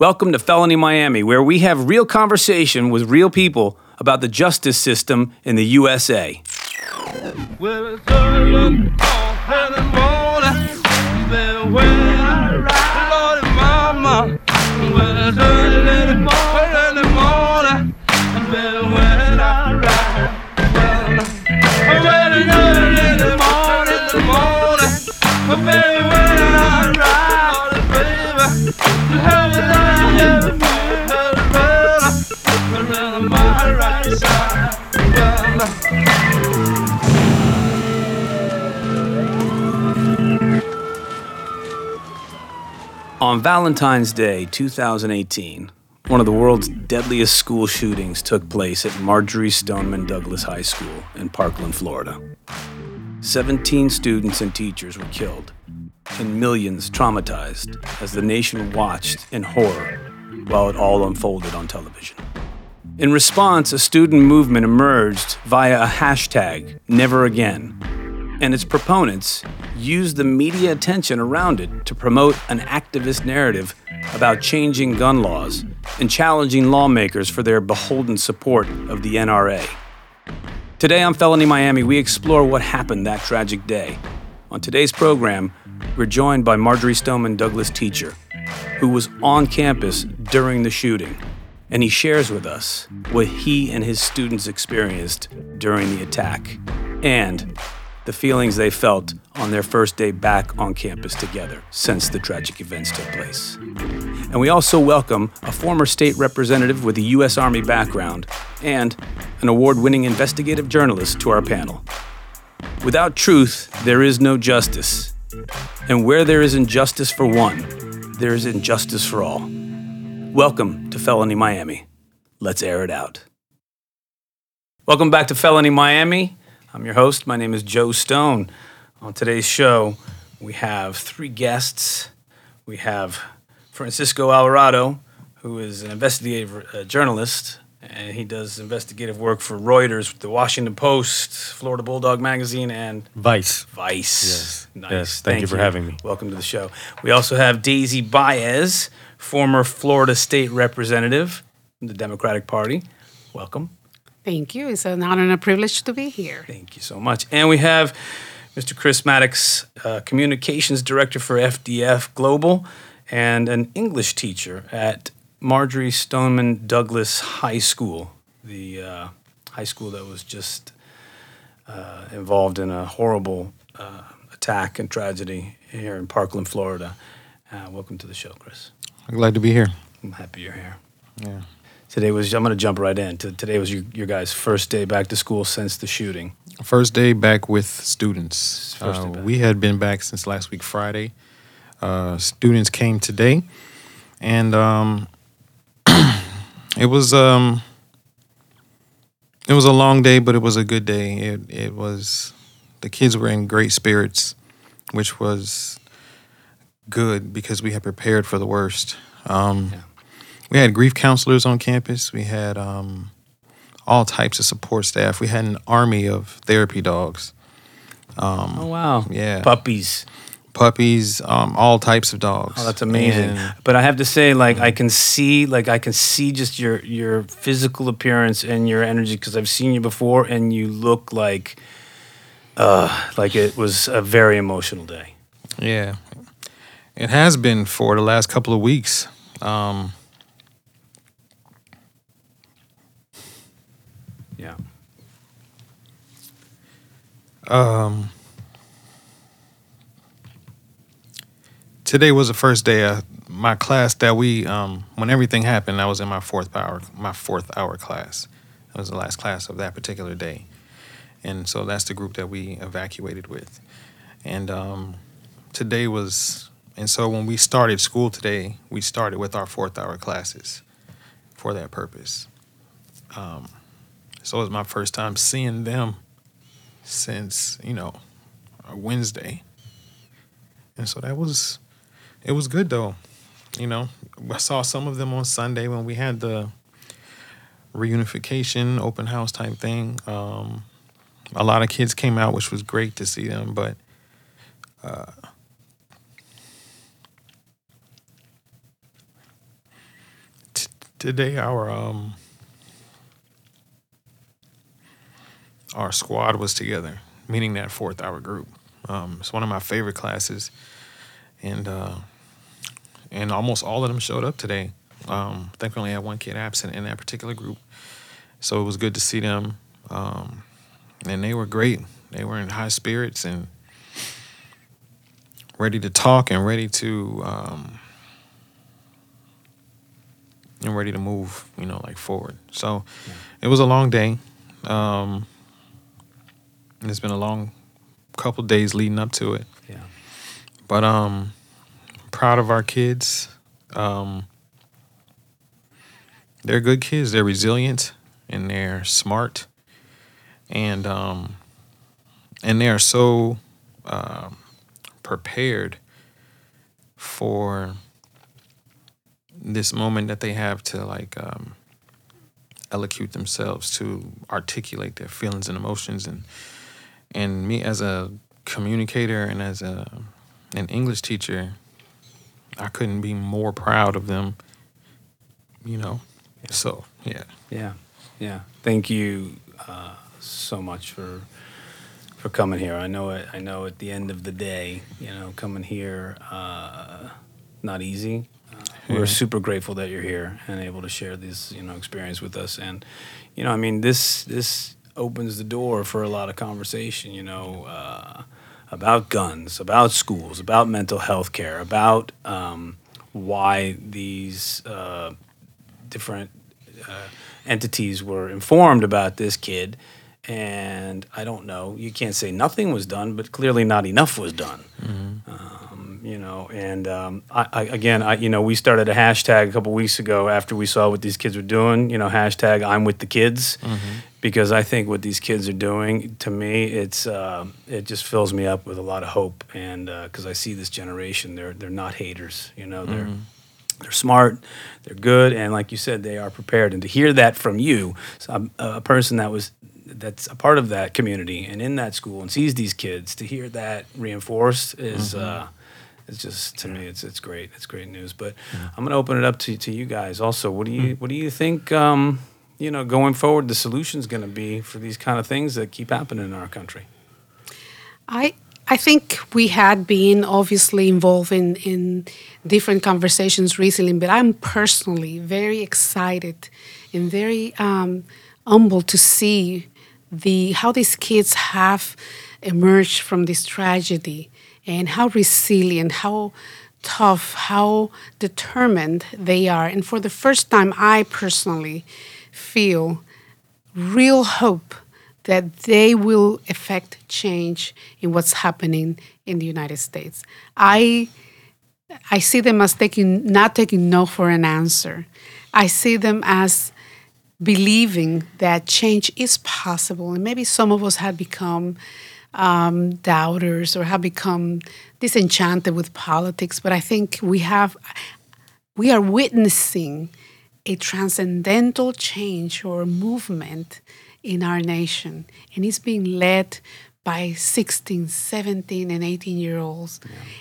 Welcome to Felony Miami, where we have real conversation with real people about the justice system in the USA. Well, On Valentine's Day 2018, one of the world's deadliest school shootings took place at Marjory Stoneman Douglas High School in Parkland, Florida. 17 students and teachers were killed, and millions traumatized as the nation watched in horror while it all unfolded on television. In response, a student movement emerged via a hashtag, Never Again, and its proponents used the media attention around it to promote an activist narrative about changing gun laws and challenging lawmakers for their beholden support of the NRA. Today on Felony Miami, we explore what happened that tragic day. On today's program, we're joined by Marjory Stoneman Douglas teacher, who was on campus during the shooting, and he shares with us what he and his students experienced during the attack and the feelings they felt on their first day back on campus together since the tragic events took place. And we also welcome a former state representative with a U.S. Army background and an award winning investigative journalist to our panel. Without truth, there is no justice. And where there is injustice for one, there is injustice for all. Welcome to Felony Miami. Let's air it out. Welcome back to Felony Miami. I'm your host. My name is Joe Stone. On today's show, we have three guests. We have Francisco Alvarado, who is an investigative uh, journalist, and he does investigative work for Reuters, the Washington Post, Florida Bulldog Magazine, and Vice. Vice. Yes. Nice. Yes. Thank you for having me. Welcome to the show. We also have Daisy Baez, former Florida state representative from the Democratic Party. Welcome. Thank you. It's an honor and a privilege to be here. Thank you so much. And we have Mr. Chris Maddox, uh, Communications Director for FDF Global and an English teacher at Marjory Stoneman Douglas High School, the uh, high school that was just uh, involved in a horrible uh, attack and tragedy here in Parkland, Florida. Uh, welcome to the show, Chris. I'm glad to be here. I'm happy you're here. Yeah. Today was, I'm going to jump right in. Today was your, your guys' first day back to school since the shooting. First day back with students. First Uh, back. we had been back since last week, Friday. Uh, students came today, and um, it was um, it was a long day, but it was a good day. It it was the kids were in great spirits, which was good because we had prepared for the worst. Um, Yeah. We had grief counselors on campus. We had um, all types of support staff. We had an army of therapy dogs, Oh, wow. yeah. Puppies. puppies, um, all types of dogs. Oh, that's amazing. And but I have to say, like, I can see, like, I can see just your your physical appearance and your energy because I've seen you before, and you look like, uh, like it was a very emotional day. yeah, it has been for the last couple of weeks. Um, Yeah. um, today was the first day of my class that we um, when everything happened. I was in my fourth hour, my fourth hour class. That was the last class of that particular day, and so that's the group that we evacuated with. And um, today was, and so when we started school today, we started with our fourth hour classes for that purpose. Um, so it was my first time seeing them since you know Wednesday, and so that was it was good though. You know, I saw some of them on Sunday when we had the reunification open house type thing. Um, a lot of kids came out, which was great to see them, but uh, Today, our um, our squad was together, meeting that fourth hour group. Um, it's one of my favorite classes, and uh, and almost all of them showed up today. Um, I think we only had one kid absent in that particular group, so it was good to see them. Um, and they were great. They were in high spirits and ready to talk and ready to um, and ready to move, you know, like forward. So it was a long day. Um, and it's been a long couple days leading up to it. Yeah. But um proud of our kids. Um they're good kids. They're resilient and they're smart. And um and they are so um prepared for this moment that they have to like um elocute themselves to articulate their feelings and emotions and and me as a communicator and as a an English teacher, I couldn't be more proud of them. You know, so yeah. Yeah, yeah. Thank you uh, so much for for coming here. I know it. I know at the end of the day, you know, coming here, uh, not easy. Uh, Yeah. We're super grateful that you're here and able to share this, you know, experience with us. And, you know, I mean, this this opens the door for a lot of conversation. You know. Uh, about guns, about schools, about mental health care, about um, why these uh, different uh, entities were informed about this kid. And I don't know, you can't say nothing was done, but clearly not enough was done. Um, you know, and um, I, I, again, I, you know, we started a hashtag a couple weeks ago after we saw what these kids were doing. You know, hashtag I'm with the kids, because I think what these kids are doing, to me, it's uh, it just fills me up with a lot of hope, and because I see this generation, they're they're not haters. You know, they're they're smart, they're good, and like you said, they are prepared. And to hear that from you, so I'm a person that was that's a part of that community and in that school and sees these kids, to hear that reinforced is. Uh, it's just to me, it's it's great. It's great news. But I'm going to open it up to, to you guys. Also, what do you what do you think? Um, you know, going forward, the solution is going to be for these kind of things that keep happening in our country. I I think we had been obviously involved in, in different conversations recently, but I'm personally very excited and very um, humbled to see the how these kids have emerged from this tragedy and how resilient, how tough, how determined they are. And for the first time, I personally feel real hope that they will affect change in what's happening in the United States. I I see them as taking not taking no for an answer. I see them as believing that change is possible, and maybe some of us have become um, doubters or have become disenchanted with politics. But I think we have we are witnessing a transcendental change or movement in our nation, and it's being led by 16, 17, and 18 year olds.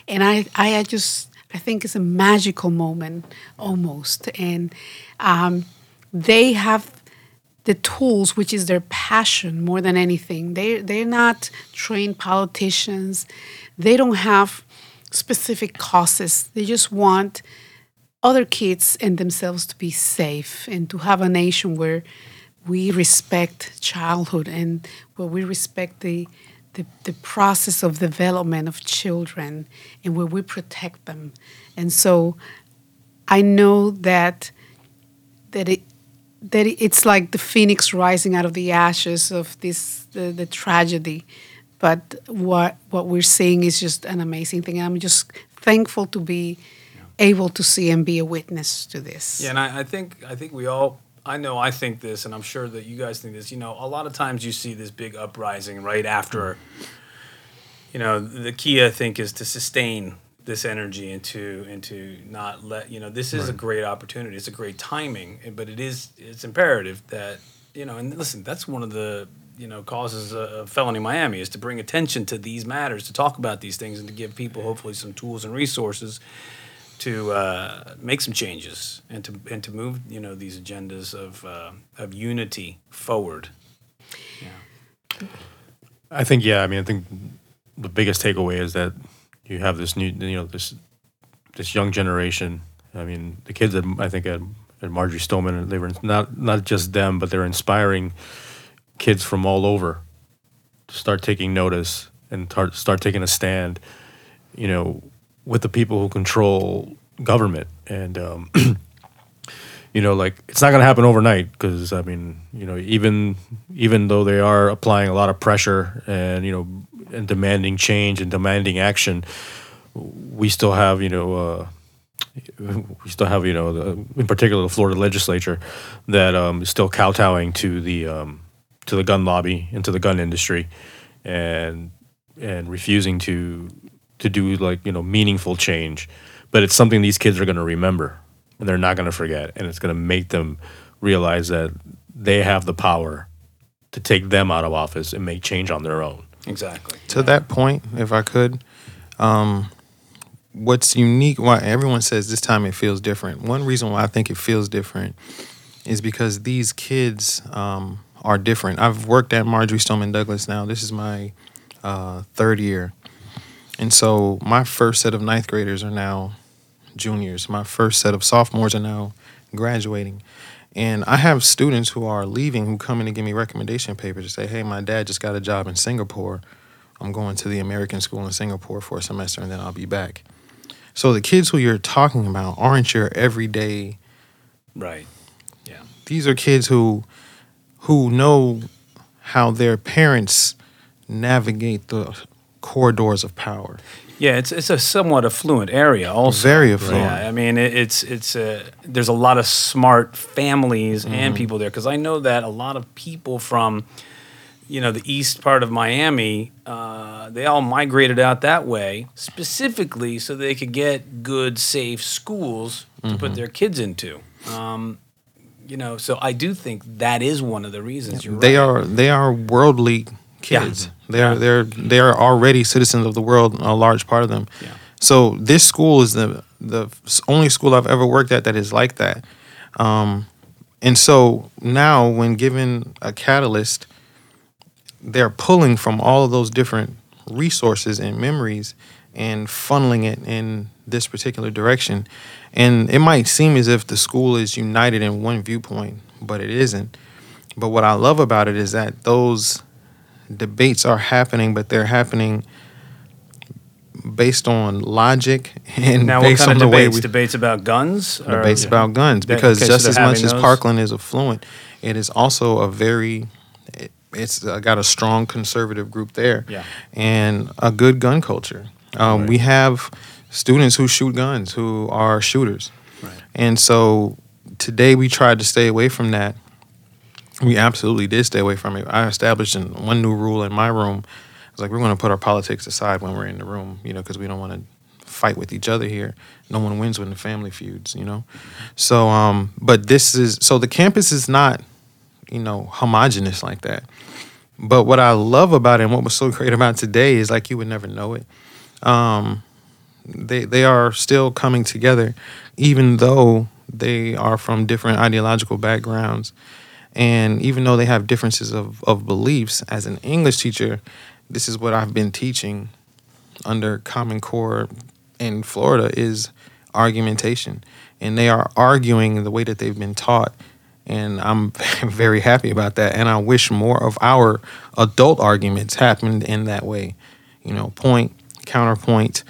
And I, I just, I think it's a magical moment almost. And um, they have the tools, which is their passion more than anything. They, they're not trained politicians, they don't have specific causes. They just want other kids and themselves to be safe and to have a nation where we respect childhood and where we respect the, the, the process of development of children and where we protect them. And so I know that that it that it's like the phoenix rising out of the ashes of this the, the tragedy. But what what we're seeing is just an amazing thing. And I'm just thankful to be able to see and be a witness to this. Yeah, and I, I think I think we all I know I think this, and I'm sure that you guys think this. You know, a lot of times you see this big uprising right after. You know, the key I think is to sustain this energy and to and to not let you know this is a great opportunity. It's a great timing, but it is it's imperative that you know. And listen, that's one of the you know causes of felony Miami is to bring attention to these matters, to talk about these things, and to give people hopefully some tools and resources to uh, make some changes and to and to move you know these agendas of uh, of unity forward. Yeah. I think yeah. I mean, I think the biggest takeaway is that you have this new, you know, this this young generation. I mean, the kids that I think at, at Marjory Stoneman, they were not not just them, but they're inspiring kids from all over to start taking notice and tar- start taking a stand. You know, with the people who control government and. Um, you know like it's not going to happen overnight because i mean you know even even though they are applying a lot of pressure and you know and demanding change and demanding action we still have you know uh, we still have you know the, in particular the Florida legislature that um, is still kowtowing to the um, to the gun lobby and to the gun industry and and refusing to to do like you know meaningful change but it's something these kids are going to remember and they're not going to forget and it's going to make them realize that they have the power to take them out of office and make change on their own Exactly. to that point, if I could, um, what's unique? Why everyone says this time it feels different. One reason why I think it feels different is because these kids um, are different. I've worked at Marjory Stoneman Douglas now. This is my uh, third year, and so my first set of ninth graders are now juniors. My first set of sophomores are now graduating. And I have students who are leaving who come in and give me recommendation papers to say, hey, my dad just got a job in Singapore. I'm going to the American school in Singapore for a semester and then I'll be back. So the kids who you're talking about aren't your everyday Right. Yeah. these are kids who who know how their parents navigate the corridors of power. Yeah, it's it's a somewhat affluent area also. Very affluent. Yeah, I mean it, it's it's a there's a lot of smart families Mm-hmm. and people there because I know that a lot of people from you know the east part of Miami uh, they all migrated out that way specifically so they could get good safe schools to Mm-hmm. put their kids into. Um, you know, so I do think that is one of the reasons. You're they right. are they are worldly Yeah. Kids. They are they're they are already citizens of the world. A large part of them. Yeah. So this school is the the only school I've ever worked at that is like that. Um, and so now, when given a catalyst, they're pulling from all of those different resources and memories and funneling it in this particular direction. And it might seem as if the school is united in one viewpoint, but it isn't. But what I love about it is that those debates are happening, but they're happening based on logic and now what based kind on of the way debates? we debates about guns? or- debates about guns That- because okay, just they're as much as those? Parkland is affluent, it is also a very it, it's uh, got a strong conservative group there, Yeah. and a good gun culture. Um, We have students who shoot guns who are shooters, Right. and so today we tried to stay away from that. We absolutely did stay away from it. I established one new rule in my room. It's like we're going to put our politics aside when we're in the room, you know, because we don't want to fight with each other here. No one wins when the family feuds, you know. So, um, but this is so the campus is not, you know, homogenous like that. But what I love about it and what was so great about today is like you would never know it. Um, they they are still coming together, even though they are from different ideological backgrounds, and even though they have differences of, of beliefs. As an English teacher, this is what I've been teaching under Common Core in Florida is argumentation, and they are arguing the way that they've been taught. And I'm very happy about that. And I wish more of our adult arguments happened in that way. You know, point, counterpoint,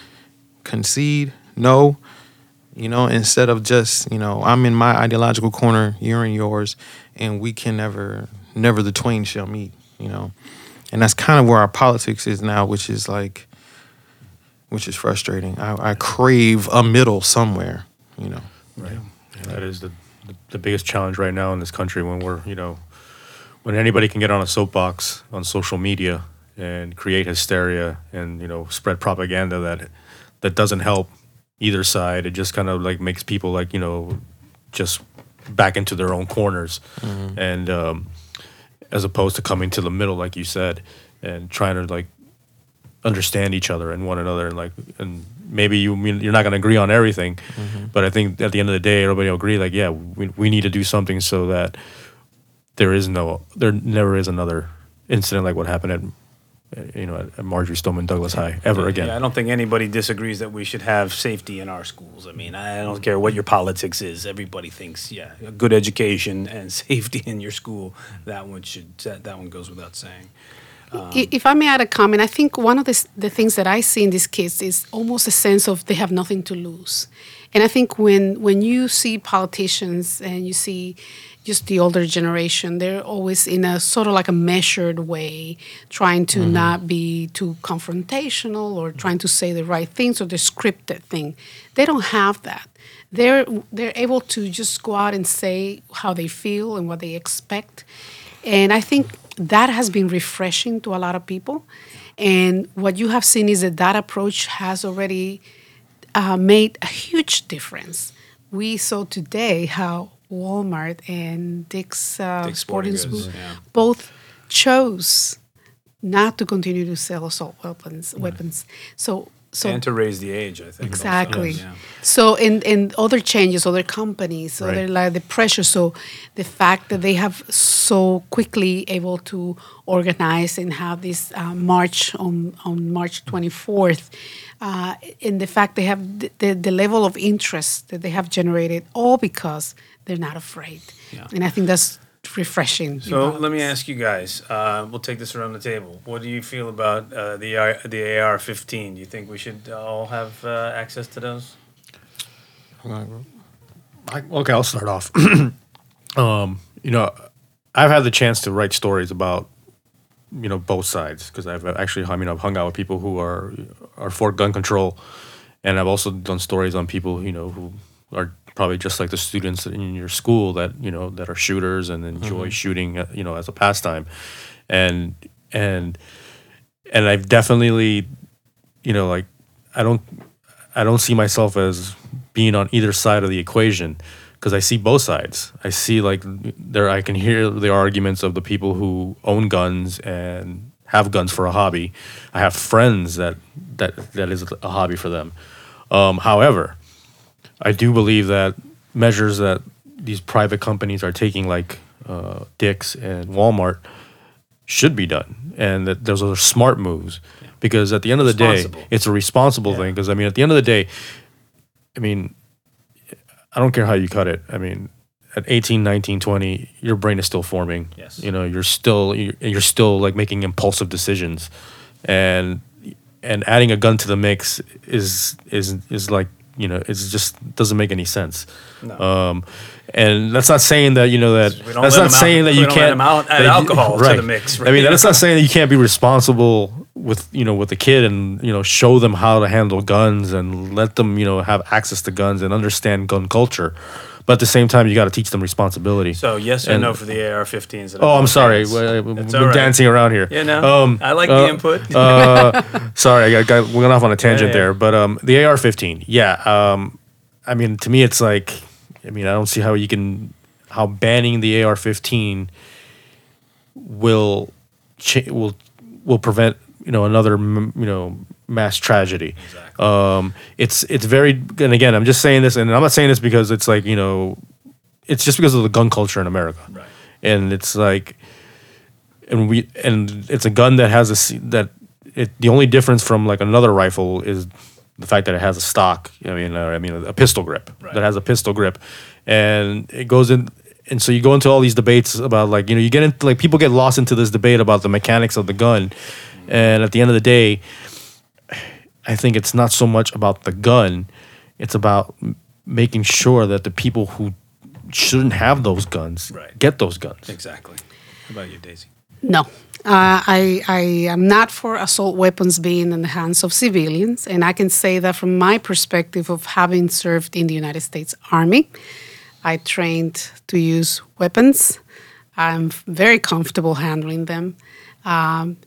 concede, no, you know, instead of just, you know, I'm in my ideological corner, you're in yours, and we can never, never the twain shall meet, you know. And that's kind of where our politics is now, which is like, which is frustrating. I, I crave a middle somewhere, you know. Right. And that is the, the biggest challenge right now in this country when we're, you know, when anybody can get on a soapbox on social media and create hysteria and, you know, spread propaganda that that doesn't help either side. It just kind of like makes people like, you know, just back into their own corners. And um, as opposed to coming to the middle, like you said, and trying to like understand each other and one another and like and maybe you mean you're not going to agree on everything but i think at the end of the day everybody will agree like yeah we, we need to do something so that there is no there never is another incident like what happened at you know at, at marjory stoneman douglas high ever again Yeah, I don't think anybody disagrees that we should have safety in our schools. I mean, I don't care what your politics is. Everybody thinks, yeah, a good education and safety in your school. That one should. That, that one goes without saying. Um, I- if I may add a comment, I think one of the, the things that I see in these kids is almost a sense of they have nothing to lose. And I think when, when you see politicians and you see just the older generation, they're always in a sort of like a measured way, trying to not be too confrontational or trying to say the right things or the scripted thing. They don't have that. They're, they're able to just go out and say how they feel and what they expect. And I think that has been refreshing to a lot of people. And what you have seen is that that approach has already uh, made a huge difference. We saw today how Walmart and Dick's, uh, Dick's Sporting Goods, Goods yeah. both chose not to continue to sell assault weapons. Weapons. So, so and to raise the age, I think. Exactly. Yeah. So in in other changes, other companies, Right. other like the pressure. So the fact that they have so quickly able to organize and have this uh, march on on March twenty fourth, uh, and the fact they have the, the, the level of interest that they have generated, all because they're not afraid. Yeah. And I think that's refreshing. So let me ask you guys. Uh, we'll take this around the table. What do you feel about uh, the AR, the AR-15? Do you think we should all have uh, access to those? I, okay, I'll start off. um, you know, I've had the chance to write stories about, you know, both sides because I've actually, I mean, I've hung out with people who are are for gun control, and I've also done stories on people, you know, who are probably just like the students in your school that you know that are shooters and enjoy shooting, uh, you know, as a pastime, and and and I've definitely, you know, like I don't I don't see myself as being on either side of the equation because I see both sides. I see like there I can hear the arguments of the people who own guns and have guns for a hobby. I have friends that that that is a hobby for them. Um, however, I do believe that measures that these private companies are taking, like uh, Dick's and Walmart, should be done, and that those are smart moves. Because at the end of the day, it's a responsible thing. Because I mean, at the end of the day, I mean, I don't care how you cut it. I mean, at 18, 19, 20, your brain is still forming. Yes. You know, you're still you're, you're still like making impulsive decisions, and and adding a gun to the mix is is is like you know it just doesn't make any sense. No. Um, and that's not saying that you know that We don't that's not 'em out- saying that we you let can't out- add that alcohol to the mix, I mean, that's not saying that you can't be responsible with you know with the kid and you know show them how to handle guns and let them you know have access to guns and understand gun culture. But at the same time, you got to teach them responsibility. So yes or And- no for the AR-15s? that Oh, I'm sorry. We're, we're right. dancing around here. You know, Um, I like uh, the input. uh, sorry, I got, got we went off on a tangent Yeah, yeah. there. But um, the AR-15, yeah. Um, I mean, to me, it's like, I mean, I don't see how you can, how banning the AR-15 will, cha- will, will prevent you know another you know mass tragedy. Exactly. Um, it's it's very, and again, I'm just saying this, and I'm not saying this because it's like you know, it's just because of the gun culture in America, Right. and it's like and we and it's a gun that has a that it the only difference from like another rifle is the fact that it has a stock. I mean, uh, I mean a pistol grip Right. that has a pistol grip, and it goes in. And so you go into all these debates about like you know you get into like people get lost into this debate about the mechanics of the gun, and at the end of the day, I think it's not so much about the gun, it's about making sure that the people who shouldn't have those guns Right. get those guns. Exactly. How about you, Daisy? No. Uh, I, I am not for assault weapons being in the hands of civilians. And I can say that from my perspective of having served in the United States Army, I trained to use weapons. I'm very comfortable handling them. Um,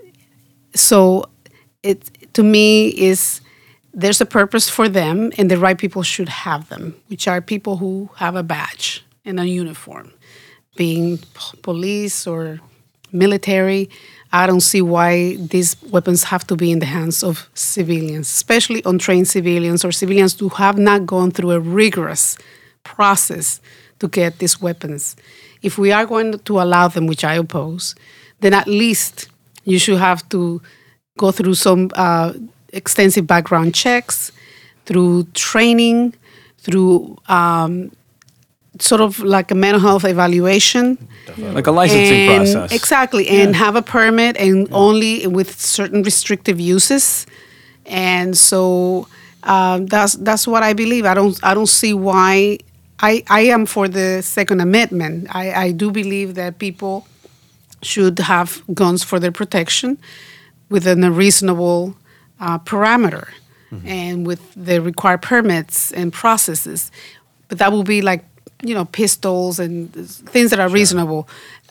so it to me is there's a purpose for them and the right people should have them which are people who have a badge and a uniform being police or military I don't see why these weapons have to be in the hands of civilians, especially untrained civilians or civilians who have not gone through a rigorous process to get these weapons. If we are going to allow them, which I oppose, then at least you should have to go through some uh, extensive background checks, through training, through um, sort of like a mental health evaluation. Like a licensing And- process. Exactly, and have a permit and only with certain restrictive uses. And so um, that's that's what I believe. I don't I don't see why I, I am for the Second Amendment. I, I do believe that people should have guns for their protection within a reasonable uh, parameter and with the required permits and processes. But that will be like, you know, pistols and things that are reasonable.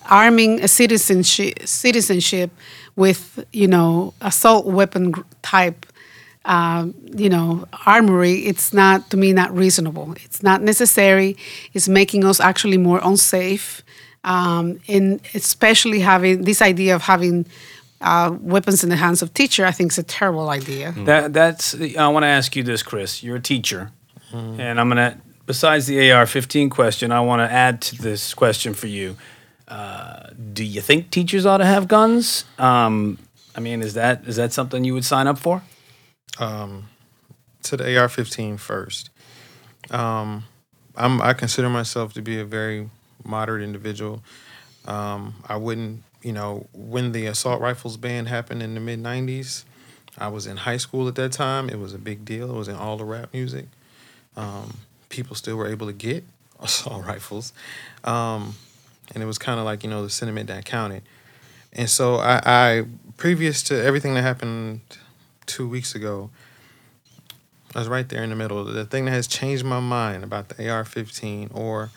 Arming a citizenship, citizenship with, you know, assault weapon type, um, you know, armory, it's not, to me, not reasonable. It's not necessary. It's making us actually more unsafe. Um, and especially having this idea of having uh, weapons in the hands of teacher, I think is a terrible idea. That that's. I want to ask you this, Chris. You're a teacher, and I'm gonna. Besides the AR-15 question, I want to add to this question for you. Uh, do you think teachers ought to have guns? Um, I mean, is that is that something you would sign up for? to the AR-15 first. Um, I'm I consider myself to be a very moderate individual. Um, I wouldn't, you know, when the assault rifles ban happened in the mid '90s, I was in high school at that time. It was a big deal. It was in all the rap music. Um, people still were able to get assault rifles, um, and it was kind of like you know the sentiment that counted. And so I, I, previous to everything that happened two weeks ago, I was right there in the middle. The thing that has changed my mind about the AR-15, or,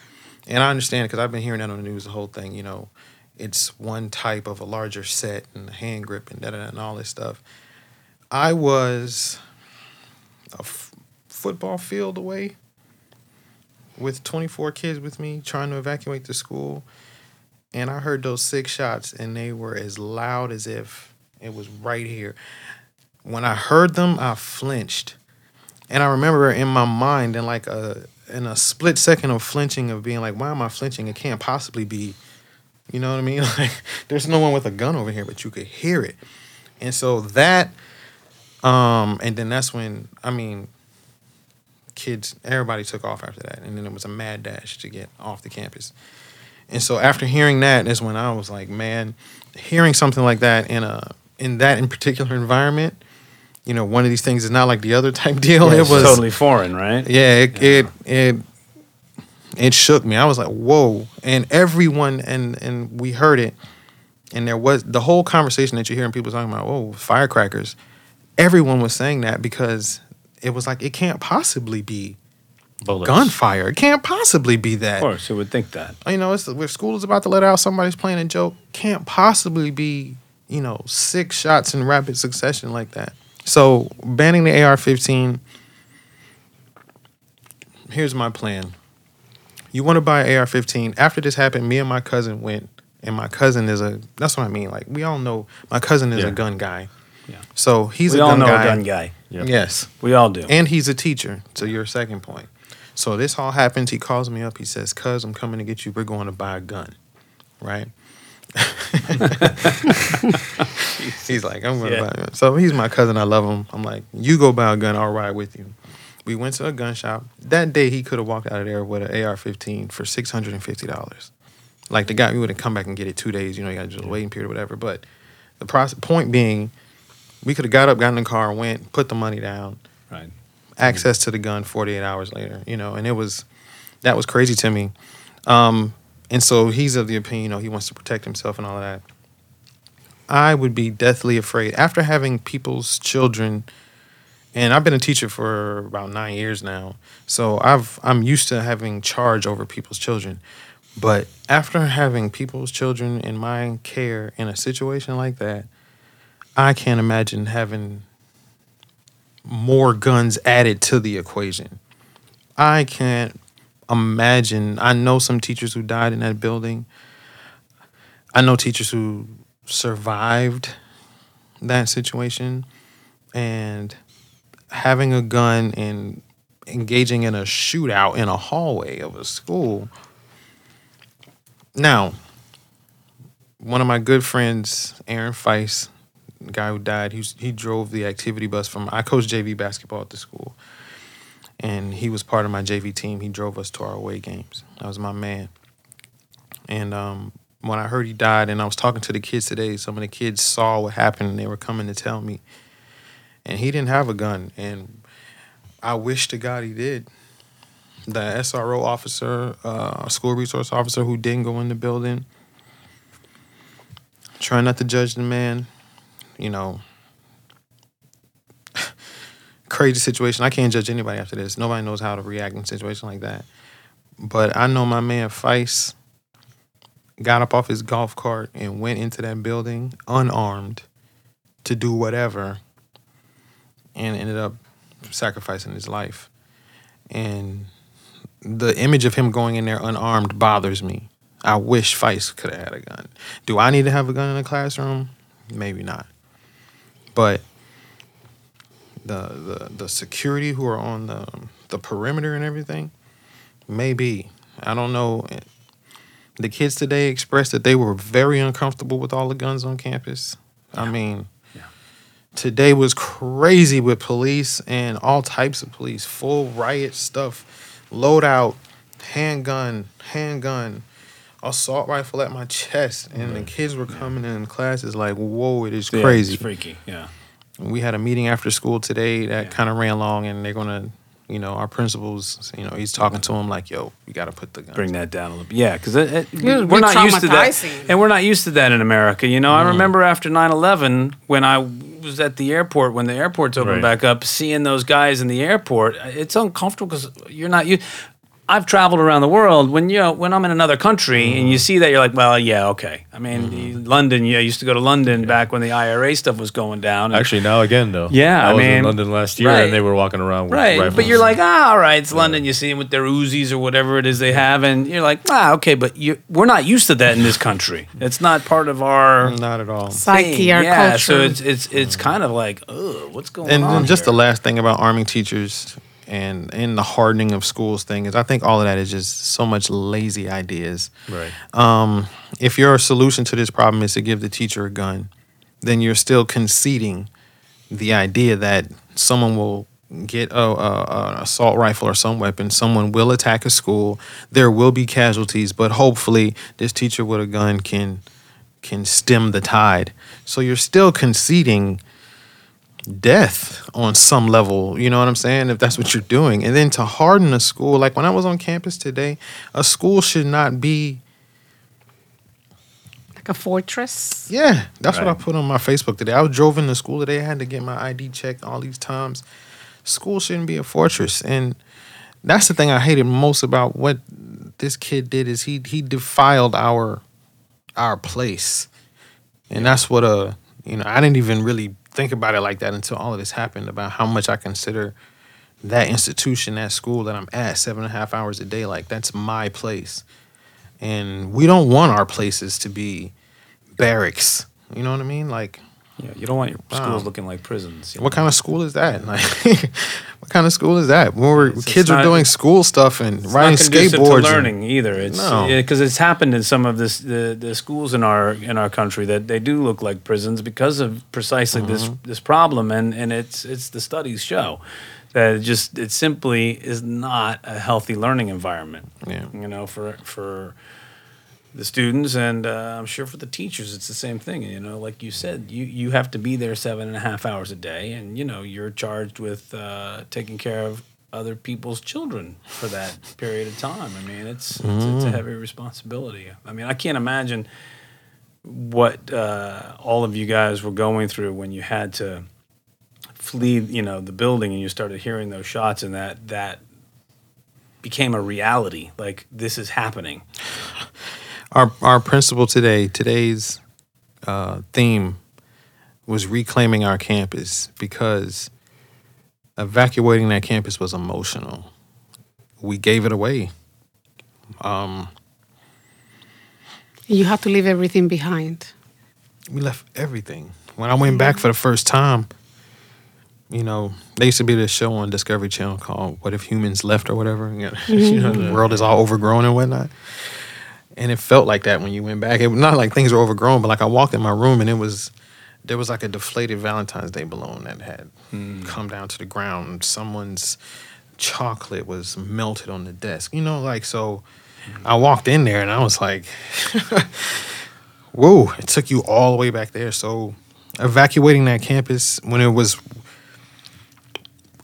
and I understand because I've been hearing that on the news. The whole thing, you know, it's one type of a larger set and hand grip and da and all this stuff. I was a f- football field away with 24 kids with me trying to evacuate the school, and I heard those six shots, and they were as loud as if it was right here. When I heard them, I flinched. And I remember in my mind, in like a in a split second of flinching, of being like, "Why am I flinching? It can't possibly be." You know what I mean? Like, there's no one with a gun over here, but you could hear it. And so that, um, and then that's when I mean, kids, everybody took off after that, and then it was a mad dash to get off the campus. And so after hearing that is when I was like, man, hearing something like that in a in that in particular environment, you know, one of these things is not like the other type deal. Yeah, it was totally foreign, right? yeah, it, it it it shook me. I was like, whoa. And everyone and and we heard it. And there was the whole conversation that you're hearing people talking about, oh, firecrackers. Everyone was saying that because it was like it can't possibly be Bullets. gunfire. It can't possibly be that. Of course, you would think that. You know, it's if school is about to let out somebody's playing a joke, can't possibly be, you know, six shots in rapid succession like that. So banning the AR-15. Here's my plan. You want to buy an AR-15? After this happened, me and my cousin went, and my cousin is a. That's what I mean. Like we all know, my cousin is Yeah. a gun guy. Yeah. So he's we a all gun know guy. a gun guy. Yep. Yes. We all do. And he's a teacher, to your second point. So this all happens. He calls me up. He says, Cuz, I'm coming to get you. We're going to buy a gun. Right? he's like, I'm going to Yeah. buy a gun. So he's my cousin. I love him. I'm like, you go buy a gun. I'll ride with you. We went to a gun shop. That day, he could have walked out of there with an AR 15 for $650. Like the guy, we would have come back and get it two days. You know, you got just a waiting period or whatever. But the process, point being, we could have got up, got in the car, went, put the money down, Right. access to the gun 48 hours later, you know, and it was that was crazy to me. Um, and so he's of the opinion, you know, he wants to protect himself and all of that. I would be deathly afraid after having people's children, and I've been a teacher for about nine years now, so I've I'm used to having charge over people's children. But after having people's children in my care in a situation like that, I can't imagine having more guns added to the equation. I can't imagine. I know some teachers who died in that building. I know teachers who survived that situation and having a gun and engaging in a shootout in a hallway of a school. Now, one of my good friends, Aaron Feis, the guy who died, he, was, he drove the activity bus from, I coached JV basketball at the school. And he was part of my JV team. He drove us to our away games. That was my man. And um, when I heard he died, and I was talking to the kids today, some of the kids saw what happened and they were coming to tell me. And he didn't have a gun. And I wish to God he did. The SRO officer, uh, school resource officer who didn't go in the building, try not to judge the man. You know, crazy situation. I can't judge anybody after this. Nobody knows how to react in a situation like that. But I know my man Feis got up off his golf cart and went into that building unarmed to do whatever and ended up sacrificing his life. And the image of him going in there unarmed bothers me. I wish Feis could have had a gun. Do I need to have a gun in the classroom? Maybe not. But the the, the security who are on the the perimeter and everything, maybe. I don't know. The kids today expressed that they were very uncomfortable with all the guns on campus. I mean, today was crazy with police and all types of police, full riot stuff, loadout, handgun, handgun, assault rifle at my chest, and the kids were coming in classes like, "Whoa, it is Yeah, crazy." It's freaky. Yeah. we had a meeting after school today that kind of ran long, and they're gonna, you know, our principals, you know, he's talking to him like, "Yo, we got to put the guns." bring that down a little bit. Yeah, because we're not used to that, and we're not used to that in America. You know, Mm. I remember after 9-11, when I was at the airport when the airports opened Right. back up, seeing those guys in the airport, it's uncomfortable because you're not you. I've traveled around the world. When you know, when I'm in another country and Mm. you see that, you're like, well, yeah, okay. I mean, Mm-hmm. London. Yeah, I used to go to London back when the IRA stuff was going down. and- Actually, now again though. Yeah, I, I was in London last year, right. and they were walking around with Right, rifles. but you're like, ah, all right, it's London. You see them with their Uzis or whatever it is they have, and you're like, ah, okay, but you, we're not used to that in this country. It's not part of our Not at all. Psyche, thing. our yeah, culture. so it's it's it's kind of like, ugh, what's going and on? then just here? the last thing about arming teachers and in the hardening of schools thing is I think all of that is just so much lazy ideas. right. Um, if your solution to this problem is to give the teacher a gun, then you're still conceding the idea that someone will get a, a, an assault rifle or some weapon. Someone will attack a school. There will be casualties, but hopefully this teacher with a gun can can stem the tide. So you're still conceding death on some level. You know what I'm saying? If that's what you're doing, and then to harden a school, like when I was on campus today, a school should not be like a fortress. Yeah, that's what I put on my Facebook today. I was drove into school today. I had to get my ID checked all these times. School shouldn't be a fortress, and that's the thing I hated most about what this kid did is he he defiled our our place, and that's what uh you know I didn't even really think about it like that until all of this happened about how much I consider that institution, that school that I'm at, seven and a half hours a day. Like that's my place, and we don't want our places to be barracks. You know what I mean? Like, yeah, you don't want your schools Wow. looking like prisons. what know? kind of school is that? Like, what kind of school is that? When we're, It's- kids it's are doing school stuff and riding not skateboards. to and- learning either. It's No. because it's happened in some of this the, the schools in our in our country that they do look like prisons because of precisely this Mm-hmm. this problem, and and it's it's the studies show that it just it simply is not a healthy learning environment. Yeah. you know for for the students and uh, I'm sure for the teachers it's the same thing. You know, like you said, you you have to be there seven and a half hours a day, and you know you're charged with uh, taking care of other people's children for that period of time. I mean, it's it's, it's a heavy responsibility. I mean, I can't imagine what uh, all of you guys were going through when you had to flee, you know, the building and you started hearing those shots and that that became a reality. Like this is happening. our our principal today, today's uh, theme was reclaiming our campus because evacuating that campus was emotional. We gave it away. Um, You have to leave everything behind. we left everything. When I went back for the first time, you know, there used to be this show on Discovery Channel called "What If Humans Left" or whatever. You know, you know, the world is all overgrown and whatnot. And it felt like that when you went back. It was not like things were overgrown, but like I walked in my room and it was there was like a deflated Valentine's Day balloon that had hmm. come down to the ground. Someone's chocolate was melted on the desk. You know, like so. Hmm. I walked in there and I was like, "Whoa!" It took you all the way back there. So evacuating that campus when it was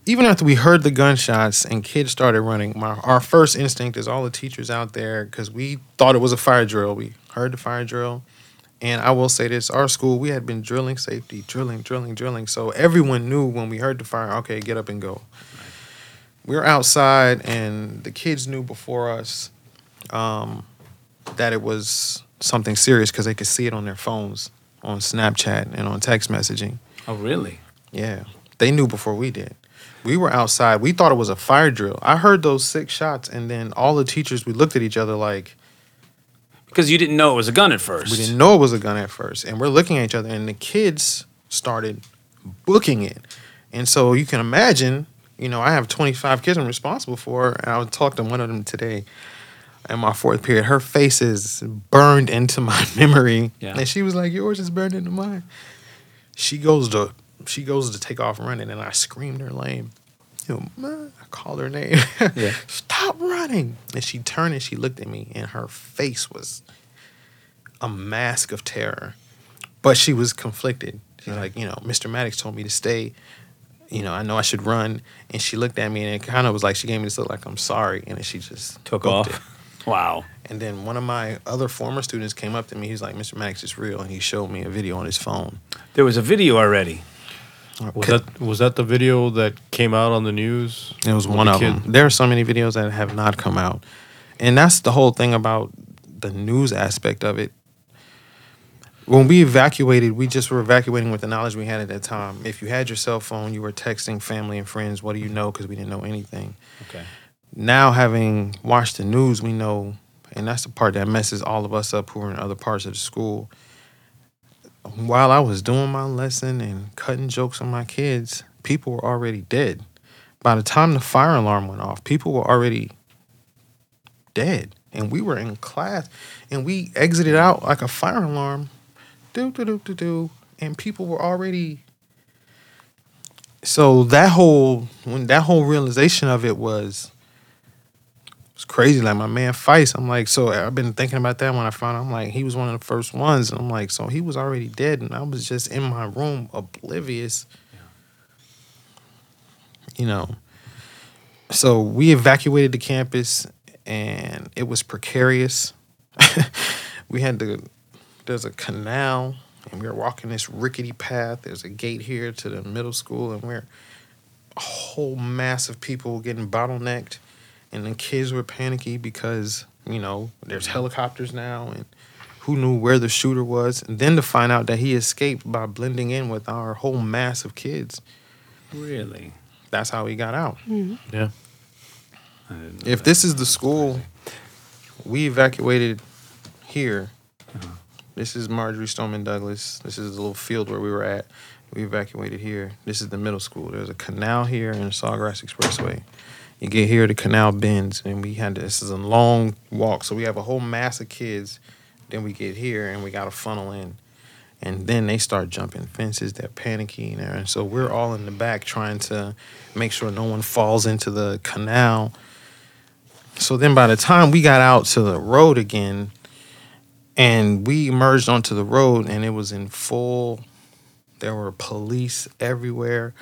even after we heard the gunshots and kids started running, my our first instinct is all the teachers out there because we thought it was a fire drill. We heard the fire drill, and I will say this: our school we had been drilling safety, drilling, drilling, drilling. So everyone knew when we heard the fire, okay, get up and go. We were outside, and the kids knew before us um, that it was something serious because they could see it on their phones, on Snapchat, and on text messaging. Oh, really? Yeah, they knew before we did. We were outside. We thought it was a fire drill. I heard those six shots, and then all the teachers we looked at each other like Because you didn't know it was a gun at first. we didn't know it was a gun at first, and we're looking at each other, and the kids started booking it, and so you can imagine. You know, I have 25 kids I'm responsible for, and I would talk to one of them today in my fourth period. Her face is burned into my memory, Yeah. and she was like, "Yours is burned into mine." She goes to she goes to take off running, and I screamed her name. You know, I called her name. Yeah. Stop running! And she turned and she looked at me, and her face was a mask of terror, but she was conflicted. She's uh-huh. like, you know, Mr. Maddox told me to stay. You know, I know I should run. And she looked at me, and it kind of was like she gave me this look like I'm sorry, and then she just Took off. it. Wow. And then one of my other former students came up to me. He's like, "Mr. Maddox is real," and he showed me a video on his phone. There was a video already. Was that was that the video that came out on the news? It was one the of kid? them. There are so many videos that have not come out, and that's the whole thing about the news aspect of it. When we evacuated, we just were evacuating with the knowledge we had at that time. If you had your cell phone, you were texting family and friends. What do you know? Because we didn't know anything. Okay. Now, having watched the news, we know, and that's the part that messes all of us up who are in other parts of the school. While I was doing my lesson and cutting jokes on my kids, people were already dead. By the time the fire alarm went off, people were already dead. And we were in class and we exited out like a fire alarm. Do, do, do, do, do. And people were already. So that whole, when that whole realization of it was, it's crazy. Like my man Feis, I'm like, so I've been thinking about that when I found out. I'm like, he was one of the first ones. And I'm like, so he was already dead, and I was just in my room, oblivious. You know. So we evacuated the campus, and it was precarious. we had to. There's a canal, and we were walking this rickety path. There's a gate here to the middle school, and we're a whole mass of people getting bottlenecked and the kids were panicky because you know there's helicopters now and who knew where the shooter was. And then to find out that he escaped by blending in with our whole mass of kids. Really? that's how he got out. Mm-hmm. Yeah. I didn't know if that. this is the school we evacuated here uh-huh. this is marjory stoneman douglas. This is the little field where we were at. We evacuated here. This is the middle school. There's a canal here and the sawgrass expressway you get here the canal bends and we had this is a long walk so we have a whole mass of kids. Then we get here and we got to funnel in and then they start jumping fences they're panicking there and so we're all in the back trying to make sure no one falls into the canal. So then by the time we got out to the road again and we emerged onto the road and it was in full there were police everywhere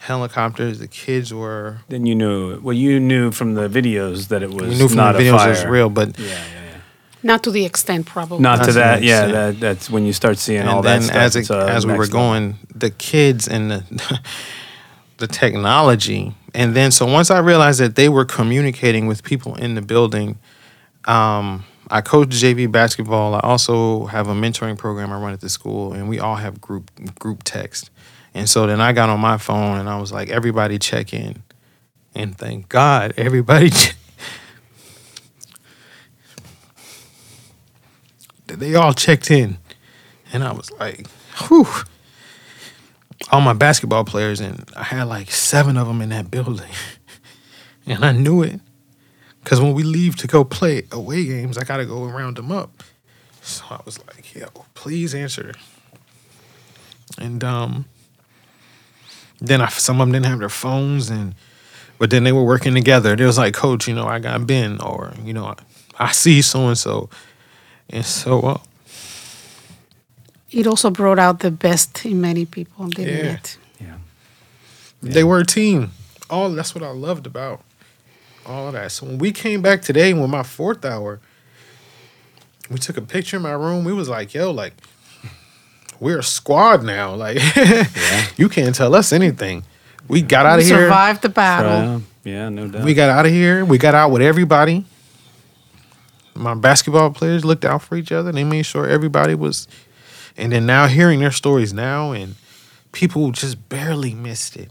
helicopters the kids were Then you knew. Well, you knew from the videos that it was we knew from not the a videos fire. it was real but Yeah, yeah, yeah. Not to the extent, probably. Not to That's that. Yeah, that, that's when you start seeing all and that then stuff. as it's, it, uh, as we were next level. going, the kids and the the technology, and then so once I realized that they were communicating with people in the building, um, I coach JV basketball. I also have a mentoring program I run at the school, and we all have group group text. And so then I got on my phone and I was like, everybody check in, and thank God everybody. che- they all checked in And I was like, whew. All my basketball players, and I had like seven of them in that building. And I knew it. Because when we leave to go play away games, I got to go and round them up. So I was like, yo, please answer. And um, then I, some of them didn't have their phones, and but then they were working together. It was like, Coach, you know, I got Ben, or you know, I, I see so and so, and so uh, It also brought out the best in many people, didn't Yeah. it? Yeah. they were a team. All that's what I loved about all of that. So when we came back today with my fourth hour, we took a picture in my room. We was like, yo, like we're a squad now. Like you can't tell us anything. We got out of here. survived the battle. Yeah, no doubt. We got out of here. We got out with everybody. My basketball players looked out for each other. They made sure everybody was. And then now hearing their stories now, and people just barely missed it.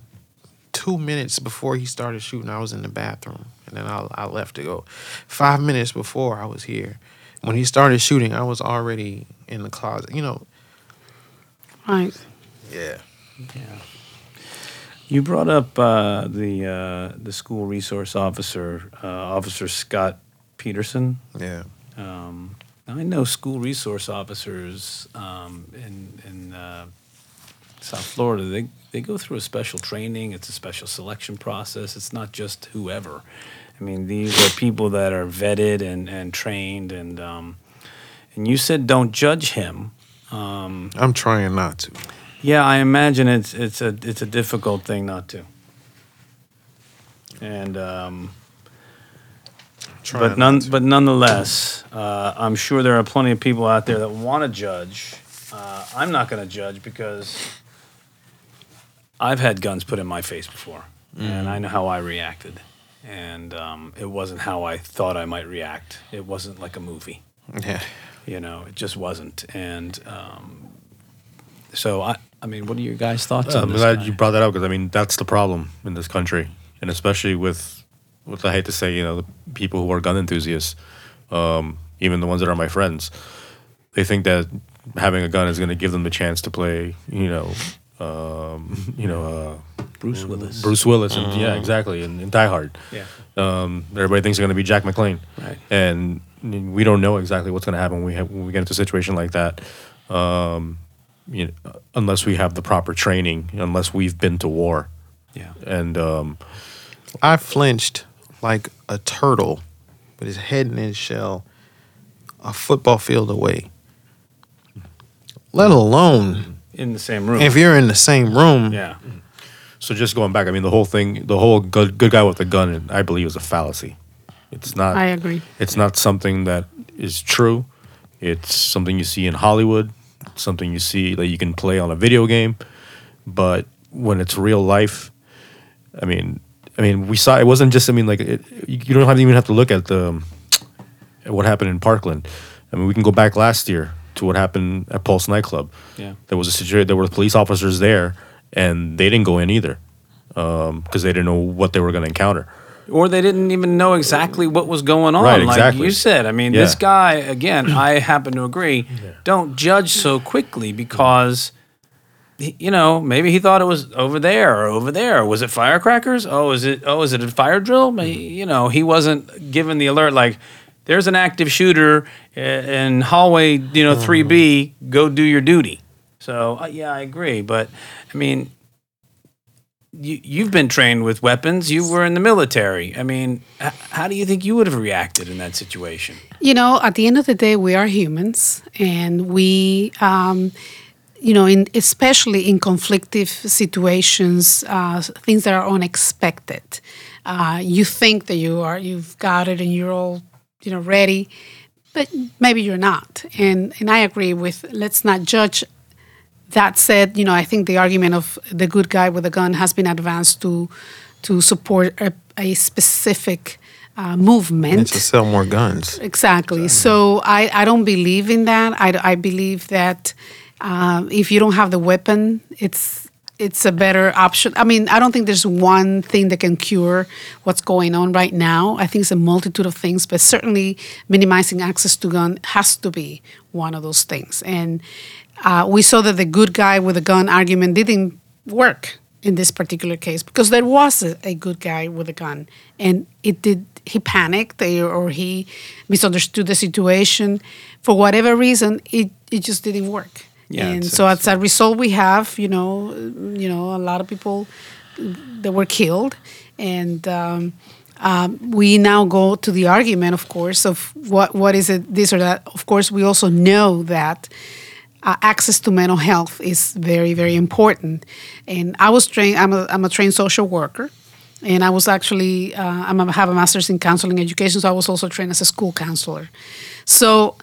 Two minutes before he started shooting, I was in the bathroom, and then I, I left to go. Five minutes before I was here, when he started shooting, I was already in the closet. You know, Right. yeah. Yeah. You brought up uh, the uh, the school resource officer, uh, Officer Scot Peterson. Yeah. Um, I know school resource officers um, in in uh, South Florida. They they go through a special training. It's a special selection process. It's not just whoever. I mean, these are people that are vetted and, and trained. And um, and you said don't judge him. Um, I'm trying not to. yeah, I imagine it's it's a it's a difficult thing not to. And um, but none, but nonetheless, uh, I'm sure there are plenty of people out there that want to judge. Uh, I'm not going to judge because I've had guns put in my face before, and I know how I reacted, and um, it wasn't how I thought I might react. It wasn't like a movie, Yeah. You know. It just wasn't, and um, so I. I mean, what are your guys' thoughts I'm this? glad guy? you brought that up because I mean that's the problem in this country, and especially with, with I hate to say, you know, the people who are gun enthusiasts, um, even the ones that are my friends, they think that having a gun is going to give them the chance to play, you know, um, you know, uh, Bruce Willis. Bruce Willis, and yeah, exactly, and, and Die Hard. Yeah. Um, everybody thinks they're going to be Jack McClane, Right. And we don't know exactly what's going to happen when we have, when we get into a situation like that. Um, you know, unless we have the proper training, unless we've been to war, Yeah. and um, I flinched like a turtle with his head in his shell a football field away. Let alone In the same room. if you're in the same room. yeah. so just going back, I mean, the whole thing, the whole good, good guy with the gun, I believe, is a fallacy. It's not. I agree. It's not something that is true. It's something you see in Hollywood, something you see that you can play on a video game, but when it's real life, I mean, I mean, we saw it wasn't just. I mean, like it, you you don't have, to even have to look at the at what happened in Parkland. I mean, we can go back last year to what happened at Pulse nightclub. Yeah. There was a situation. There were police officers there, and they didn't go in either um, because they didn't know what they were going to encounter. Or they didn't even know exactly what was going on. Right, Like you said, I mean, this guy again. I happen to agree. Don't judge so quickly because, you know, maybe he thought it was over there or over there. Was it firecrackers? Oh, is it? Oh, is it a fire drill? May- You know, he wasn't given the alert. Like, there's an active shooter in hallway, you know, three B. Go do your duty. So uh, yeah, I agree. But I mean, you, you've been trained with weapons. You were in the military. I mean, h- how do you think you would have reacted in that situation? You know, at the end of the day, we are humans, and we, um, you know, in especially in conflictive situations, uh, things that are unexpected. Uh, you think that you are, you've got it, and you're all, you know, ready, but maybe you're not. And and I agree with let's not judge. That said, you know, I think the argument of the good guy with a gun has been advanced to to support a, a specific uh, movement. And to sell more guns. Exactly. So I, I don't believe in that. I, I believe that um, if you don't have the weapon, it's it's a better option. I mean, I don't think there's one thing that can cure what's going on right now. I think it's a multitude of things, but certainly minimizing access to gun has to be one of those things. And uh, we saw that the good guy with a gun argument didn't work in this particular case because there was a, a good guy with a gun, and it did. He panicked or, or he misunderstood the situation for whatever reason. It it just didn't work. Yeah, and so as a result, we have you know you know a lot of people that were killed, and um, um, we now go to the argument, of course, of what what is it this or that. Of course, we also know that uh, access to mental health is very very important. And I was trained. I'm a I'm a trained social worker. And I was actually, uh, I'm a, have a master's in counseling education, so I was also trained as a school counselor. So,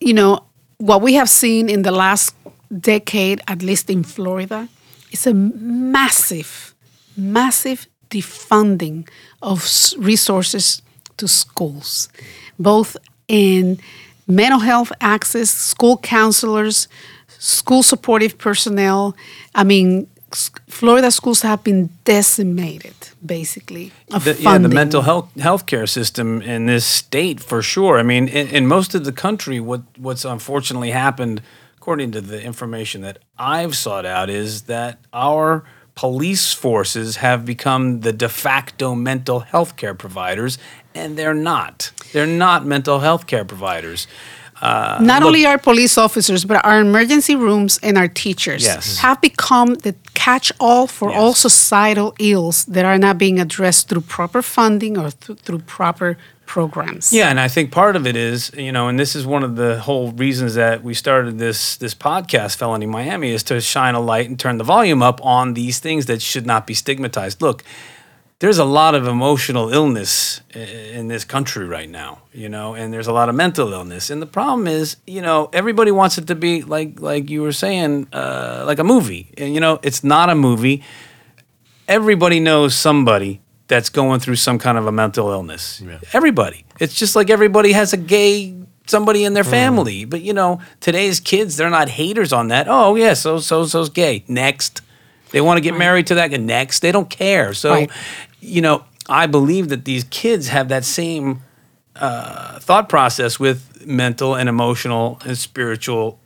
you know, what we have seen in the last decade, at least in Florida, is a massive, massive defunding of resources to schools, both in mental health access, school counselors, school supportive personnel. I mean, Florida schools have been decimated, basically. The, yeah, the mental health healthcare system in this state for sure. I mean, in, in most of the country, what what's unfortunately happened, according to the information that I've sought out, is that our police forces have become the de facto mental health care providers, and they're not. They're not mental health care providers. Uh, not look- only our police officers, but our emergency rooms and our teachers Yes. have become the catch all for all societal ills that are not being addressed through proper funding or th- through proper programs. Yeah, and I think part of it is, you know, and this is one of the whole reasons that we started this this podcast, Felony Miami, is to shine a light and turn the volume up on these things that should not be stigmatized. Look, there's a lot of emotional illness in this country right now, you know, and there's a lot of mental illness. And the problem is, you know, everybody wants it to be like like you were saying, uh, like a movie. And you know, it's not a movie everybody knows somebody that's going through some kind of a mental illness. Yeah. Everybody. It's just like everybody has a gay somebody in their family. But you know, today's kids, they're not haters on that. Oh yeah, so so so's gay. Next. They want to get married to that guy. Next. They don't care. So Right. You know, I believe that these kids have that same uh, thought process with mental and emotional and spiritual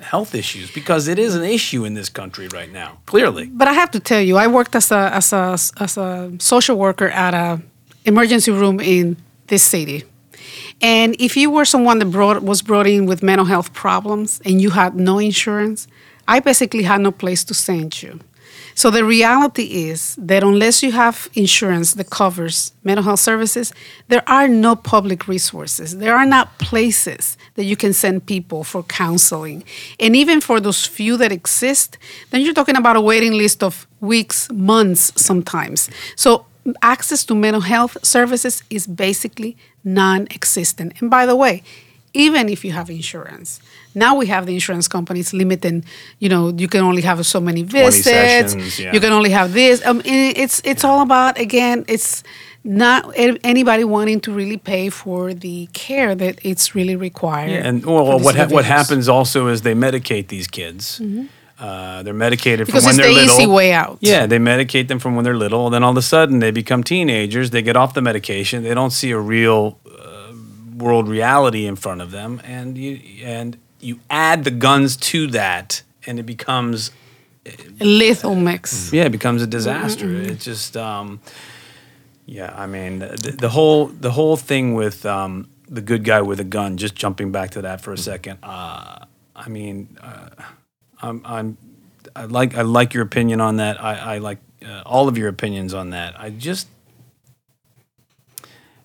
health issues because it is an issue in this country right now. Clearly. But I have to tell you, I worked as a as a as a social worker at a emergency room in this city. And if you were someone that brought was brought in with mental health problems and you had no insurance, I basically had no place to send you. So the reality is that unless you have insurance that covers mental health services, there are no public resources. There are not places that you can send people for counseling. And even for those few that exist, then you're talking about a waiting list of weeks, months sometimes. So access to mental health services is basically non-existent. And by the way, even if you have insurance, now we have the insurance companies limiting, you know, you can only have so many visits. sessions, yeah. You can only have this. Um, it's it's all about again, it's not anybody wanting to really pay for the care that it's really required. Yeah, and well, what ha- what happens also is they medicate these kids. Uh, they're medicated Because from when it's they're the little. easy way out. Yeah, they medicate them from when they're little. Then all of a sudden they become teenagers. They get off the medication. They don't see a real uh, world reality in front of them, and you and you add the guns to that, and it becomes A lethal mix. yeah, it becomes a disaster. It just, um, yeah, I mean, the, the whole the whole thing with um, the good guy with a gun. Just jumping back to that for a second. Uh, I mean, uh, I'm, I'm, I like I like your opinion on that. I, I like uh, all of your opinions on that. I just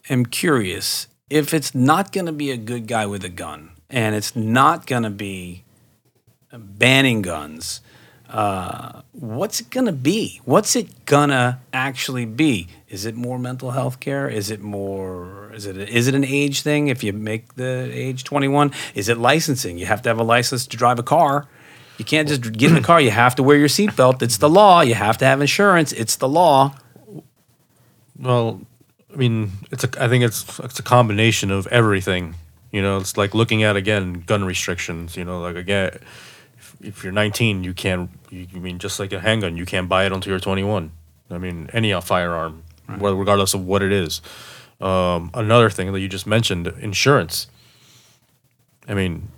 am curious if it's not going to be a good guy with a gun, and it's not going to be banning guns uh, what's it gonna be? What's it gonna actually be? Is it more mental health care? Is it more? Is it is it an age thing? If you make the age twenty one, is it licensing? You have to have a license to drive a car. You can't just get in the car. You have to wear your seatbelt. It's the law. You have to have insurance. It's the law. Well, I mean, it's a. I think it's it's a combination of everything. You know, it's like looking at again gun restrictions. You know, like again, if you're 19, you can't. You, I mean, just like a handgun, you can't buy it until you're 21. I mean, any uh, firearm, well, regardless of what it is. Um, another thing that you just mentioned, insurance. I mean,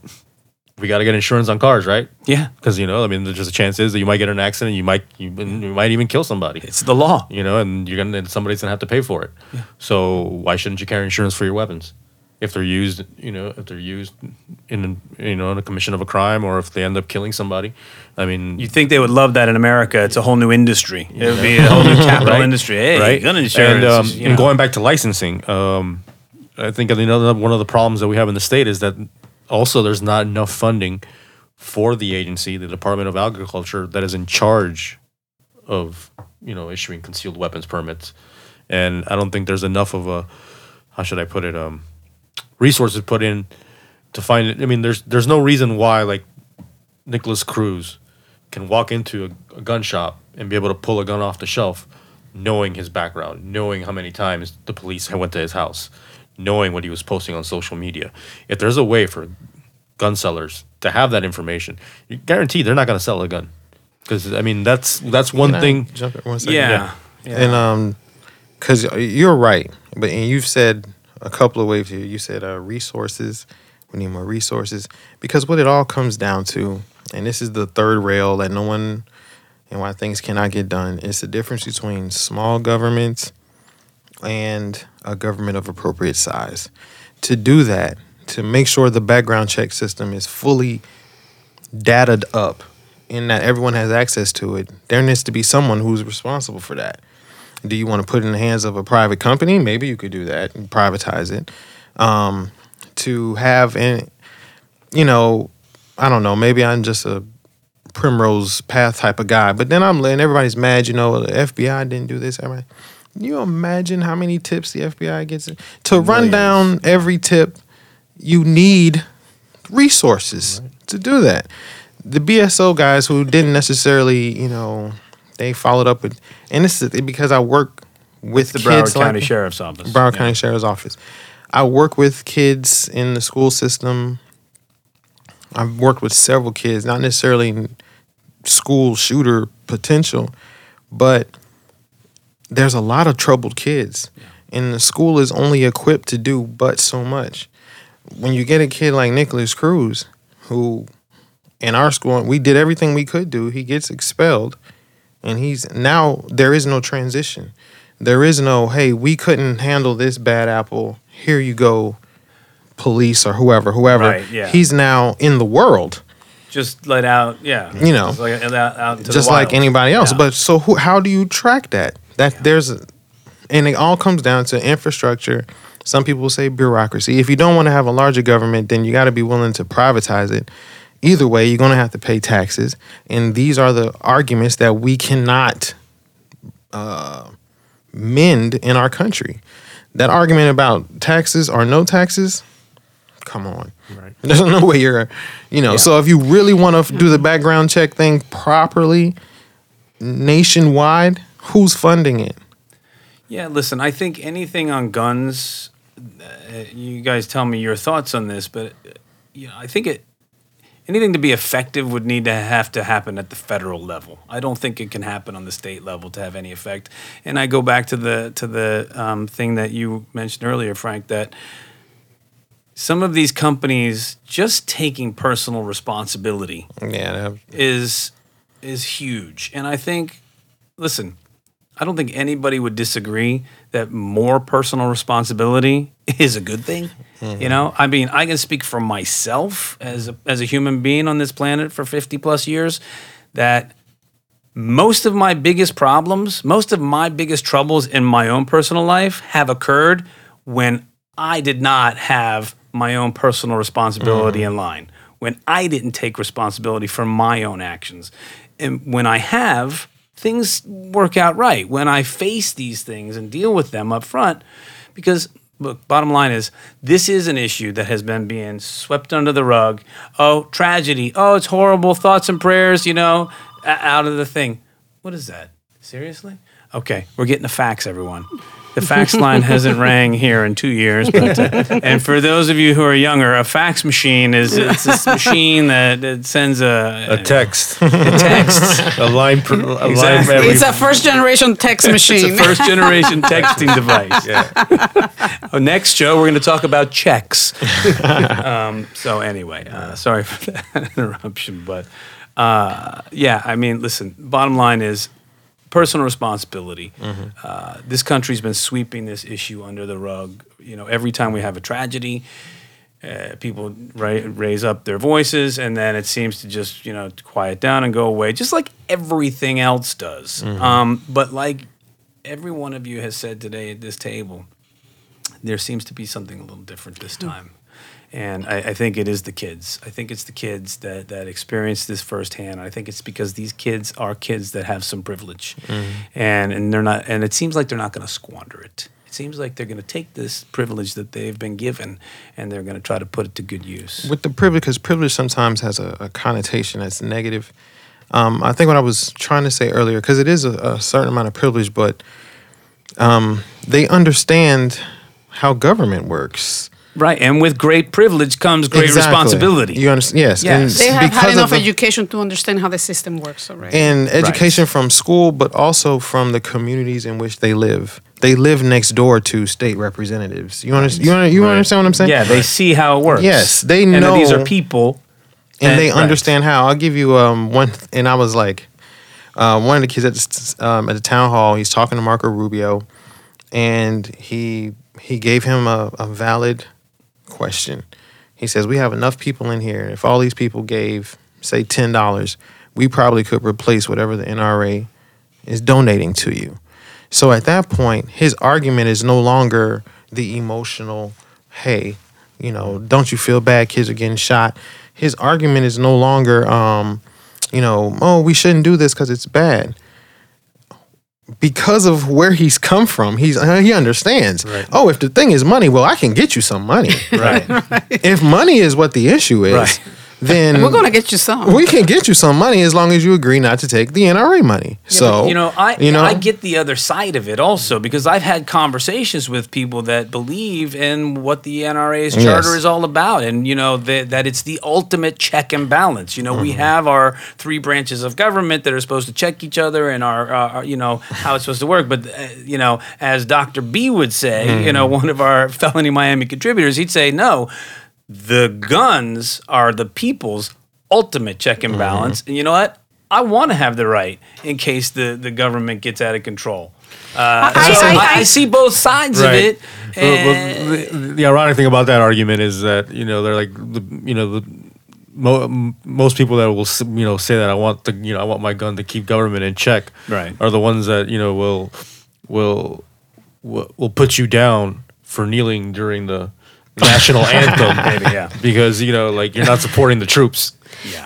we got to get insurance on cars, right? Yeah, Because you know, I mean, there's just a chance is that you might get an accident, you might you, you might even kill somebody. it's the law. you know, and you're gonna and somebody's gonna have to pay for it. Yeah. So why shouldn't you carry insurance for your weapons? If they're used, you know, if they're used in you know in a commission of a crime, or if they end up killing somebody, I mean, You'd think they would love that in America. It's a whole new industry. It would be a whole new capital Right. industry. Hey, right? gun insurance. And, um, you and going back to licensing, um, I think another one of the problems that we have in the state is that also there's not enough funding for the agency, the Department of Agriculture, that is in charge of you know issuing concealed weapons permits, and I don't think there's enough of a how should I put it um, resources put in to find it. I mean, there's there's no reason why like Nikolas Cruz can walk into a, a gun shop and be able to pull a gun off the shelf, knowing his background, knowing how many times the police had went to his house, knowing what he was posting on social media. If there's a way for gun sellers to have that information, you guarantee they're not going to sell a gun. Because I mean, that's that's one Can thing. Jump in one second. yeah. yeah. And um, because you're right, but and you've said a couple of ways here. You said uh, resources. We need more resources because what it all comes down to, and this is the third rail that no one and why things cannot get done. is the difference between small governments and a government of appropriate size. To do that, to make sure the background check system is fully dataed up and that everyone has access to it, there needs to be someone who's responsible for that. Do you want to put it in the hands of a private company? Maybe you could do that and privatize it. Um, to have, an, you know, I don't know, maybe I'm just a primrose path type of guy, but then I'm letting everybody's mad, you know, the FBI didn't do this. Everybody. Can you imagine how many tips the FBI gets? To run down every tip, you need resources to do that. The BSO guys who didn't necessarily, you know, they followed up with, and this is because I work with the kids Broward County like, Sheriff's Office. Broward Yeah. County Sheriff's Office. I work with kids in the school system. I've worked with several kids, not necessarily school shooter potential, but there's a lot of troubled kids. And the school is only equipped to do but so much. When you get a kid like Nikolas Cruz, who in our school, we did everything we could do, he gets expelled. And he's now, there is no transition. There is no, hey, we couldn't handle this bad apple. Here you go, police or whoever, whoever. Right, yeah. He's now in the world. Just let out, yeah. You know, just like, out, out just like anybody else. Yeah. But so who, how do you track that? That there's, and it all comes down to infrastructure. Some people say bureaucracy. If you don't want to have a larger government, then you got to be willing to privatize it. Either way, you're going to have to pay taxes, and these are the arguments that we cannot uh, mend in our country. That argument about taxes or no taxes, come on. Right. There's no way you're, you know. So if you really want to do the background check thing properly, nationwide, who's funding it? Yeah, listen, I think anything on guns, uh, you guys tell me your thoughts on this, but uh, you know, I think it anything to be effective would need to have to happen at the federal level. I don't think it can happen on the state level to have any effect. And I go back to the to the um, thing that you mentioned earlier, Frank, that some of these companies just taking personal responsibility Yeah, that- is is huge. And I think, listen, I don't think anybody would disagree that more personal responsibility is a good thing. Mm-hmm. You know, I mean, I can speak for myself as a, as a human being on this planet for 50 plus years that most of my biggest problems, most of my biggest troubles in my own personal life have occurred when I did not have my own personal responsibility mm-hmm. in line, when I didn't take responsibility for my own actions. And when I have, things work out right. When I face these things and deal with them up front, because look, bottom line is this is an issue that has been being swept under the rug. Oh, tragedy. Oh, it's horrible. Thoughts and prayers, you know, out of the thing. What is that? Seriously? Okay, we're getting the facts, everyone. The fax line hasn't rang here in two years. But, uh, and for those of you who are younger, a fax machine is it's this machine that, that sends a, A text, a text. a line, per, a line Exactly. for every. It's a first generation text machine. It's a first generation texting device. Oh, next Joe, we're going to talk about checks. um, so, anyway, uh, sorry for that interruption. But uh, yeah, I mean, listen, bottom line is personal responsibility. Uh, this country's been sweeping this issue under the rug. You know, every time we have a tragedy, uh, people ra- raise up their voices, and then it seems to just you know quiet down and go away, just like everything else does. Um, but like every one of you has said today at this table, there seems to be something a little different this time. And I, I think it is the kids. I think it's the kids that, that experience this firsthand. I think it's because these kids are kids that have some privilege, and and they're not. And it seems like they're not going to squander it. It seems like they're going to take this privilege that they've been given, and they're going to try to put it to good use. with the privilege because privilege sometimes has a, a connotation that's negative um, i think what i was trying to say earlier because it is a, a certain amount of privilege but um, they understand how government works Right, and with great privilege comes great Exactly. responsibility. you understand yes, Yes. and they have had enough the- education to understand how the system works already. and education from school but also from the communities in which they live they live next door to state representatives you, under, you, under, you Right. understand what i'm saying yeah, they see how it works. Yes, they and that these are people, and they right. understand how. I'll give you um one, and I was like, uh, one of the kids at the, um, at the town hall. He's talking to Marco Rubio, and he he gave him a, a valid question. He says, "We have enough people in here. If all these people gave, say, ten dollars, we probably could replace whatever the NRA is donating to you." So at that point, his argument is no longer the emotional, "Hey, you know, don't you feel bad? Kids are getting shot." His argument is no longer, um, you know, "Oh, we shouldn't do this because it's bad." Because of where he's come from, he's uh, he understands. Right. Oh, if the thing is money, well, I can get you some money. right? if money is what the issue is, Right. Then We're gonna get you some. we can get you some money as long as you agree not to take the NRA money. so you know, I you know, I get the other side of it also because I've had conversations with people that believe in what the NRA's Yes. charter is all about, and you know that that it's the ultimate check and balance. You know, we Mm-hmm. have our three branches of government that are supposed to check each other and our, uh, our you know how it's supposed to work. But uh, you know, as Dr. B would say, you Mm-hmm. know, one of our felony Miami contributors, he'd say no. The guns are the people's ultimate check Mm-hmm. and balance. And you know what? I want to have the right in case the, the government gets out of control. Uh, I- so I- I, I- I see both sides of Right. it. Well, well, the, the ironic thing about that argument is that you know they're like the you know the mo- most people that will you know say that I want the you know I want my gun to keep government in check Right. are the ones that you know will will will, will put you down for kneeling during the national anthem Maybe, yeah. because you know like you're not supporting the troops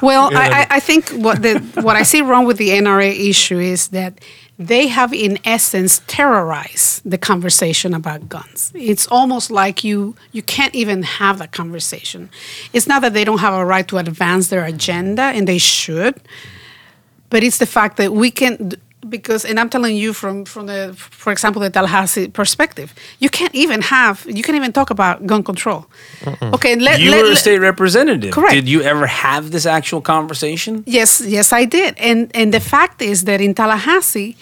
Well, I, I, I think what the what I see wrong with the NRA issue is that they have, in essence, terrorized the conversation about guns. It's almost like you you can't even have that conversation. It's not that they don't have a right to advance their agenda, and they should, but it's the fact that we can because and i'm telling you from from the for example the tallahassee perspective you can't even have you can't even talk about gun control okay let, you let- were a state representative. Correct. Did you ever have this actual conversation? Yes, yes, I did. And and the fact is that in Tallahassee,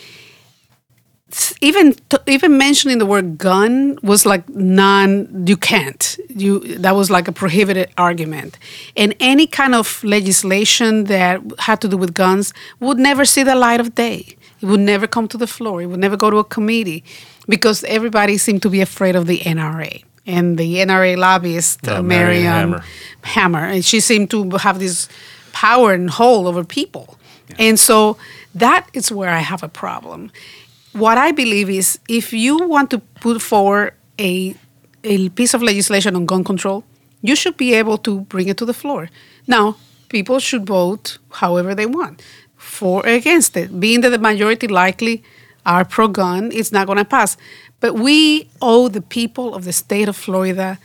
even even mentioning the word gun was like non. You can't. You that was like a prohibited argument. And any kind of legislation that had to do with guns would never see the light of day. It would never come to the floor. It would never go to a committee because everybody seemed to be afraid of the NRA. And the NRA lobbyist, Yeah, uh, Marion Hammer. Hammer, and she seemed to have this power and hold over people. And so that is where I have a problem. What I believe is if you want to put forward a, a piece of legislation on gun control, you should be able to bring it to the floor. Now, people should vote however they want, for or against it. Being that the majority likely are pro gun, it's not going to pass. But we owe the people of the state of Florida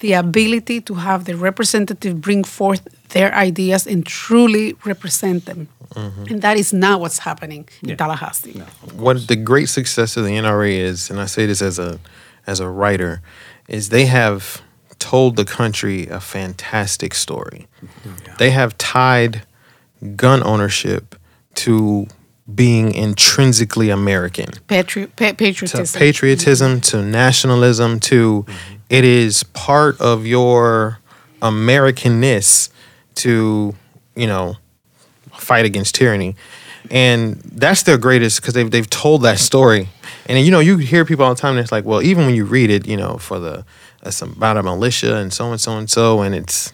the ability to have the representative bring forth their ideas and truly represent them. Mm-hmm. And that is not what's happening in Tallahassee. what the great success of the NRA is, and I say this as a as a writer, is they have told the country a fantastic story. Mm-hmm. They have tied gun ownership to being intrinsically American. Patri- pa- To patriotism. patriotism, to nationalism, to mm-hmm. it is part of your Americanness to, you know, fight against tyranny. And that's their greatest because they've, they've told that story. And, you know, you hear people all the time, and it's like, well, even when you read it, you know, for the, uh, it's about a militia and so and so and so, and it's,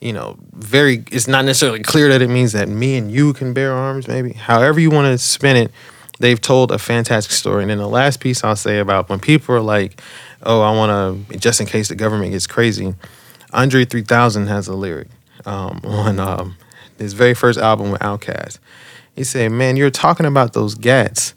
you know, very, it's not necessarily clear that it means that me and you can bear arms, maybe. However you want to spin it, they've told a fantastic story. And then the last piece I'll say about when people are like, oh, I want to, just in case the government gets crazy, Andre 3000 has a lyric um, on um, his very first album with Outkast. He said, man, you're talking about those gats.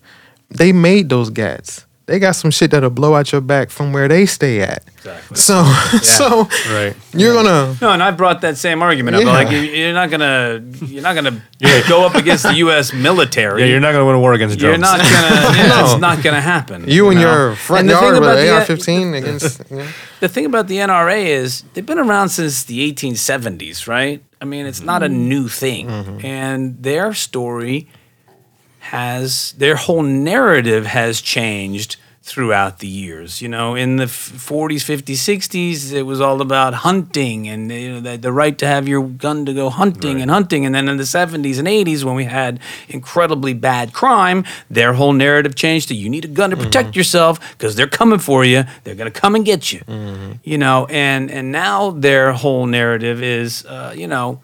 They made those gats. They got some shit that'll blow out your back from where they stay at. Exactly. So, so Right. you're gonna No, and I brought that same argument up. Yeah. Like, you- you're not gonna, you're not gonna go up against the U.S. military. Yeah, you're not going to win a war against You're not gonna. yeah, No. It's not gonna happen. you and know? your front And yard with about an AR-15 against. You? The thing about the NRA is they've been around since the 1870s, right? I mean, it's not a mm-hmm. new thing, mm-hmm. and their story has their whole narrative has changed throughout the years. You know, in the f- 40s, 50s, 60s, it was all about hunting and you know the, the right to have your gun to go hunting and hunting. And then in the 70s and 80s, when we had incredibly bad crime, their whole narrative changed to you need a gun to protect mm-hmm. yourself because they're coming for you. They're going to come and get you. Mm-hmm. You know, and and now their whole narrative is, uh, you know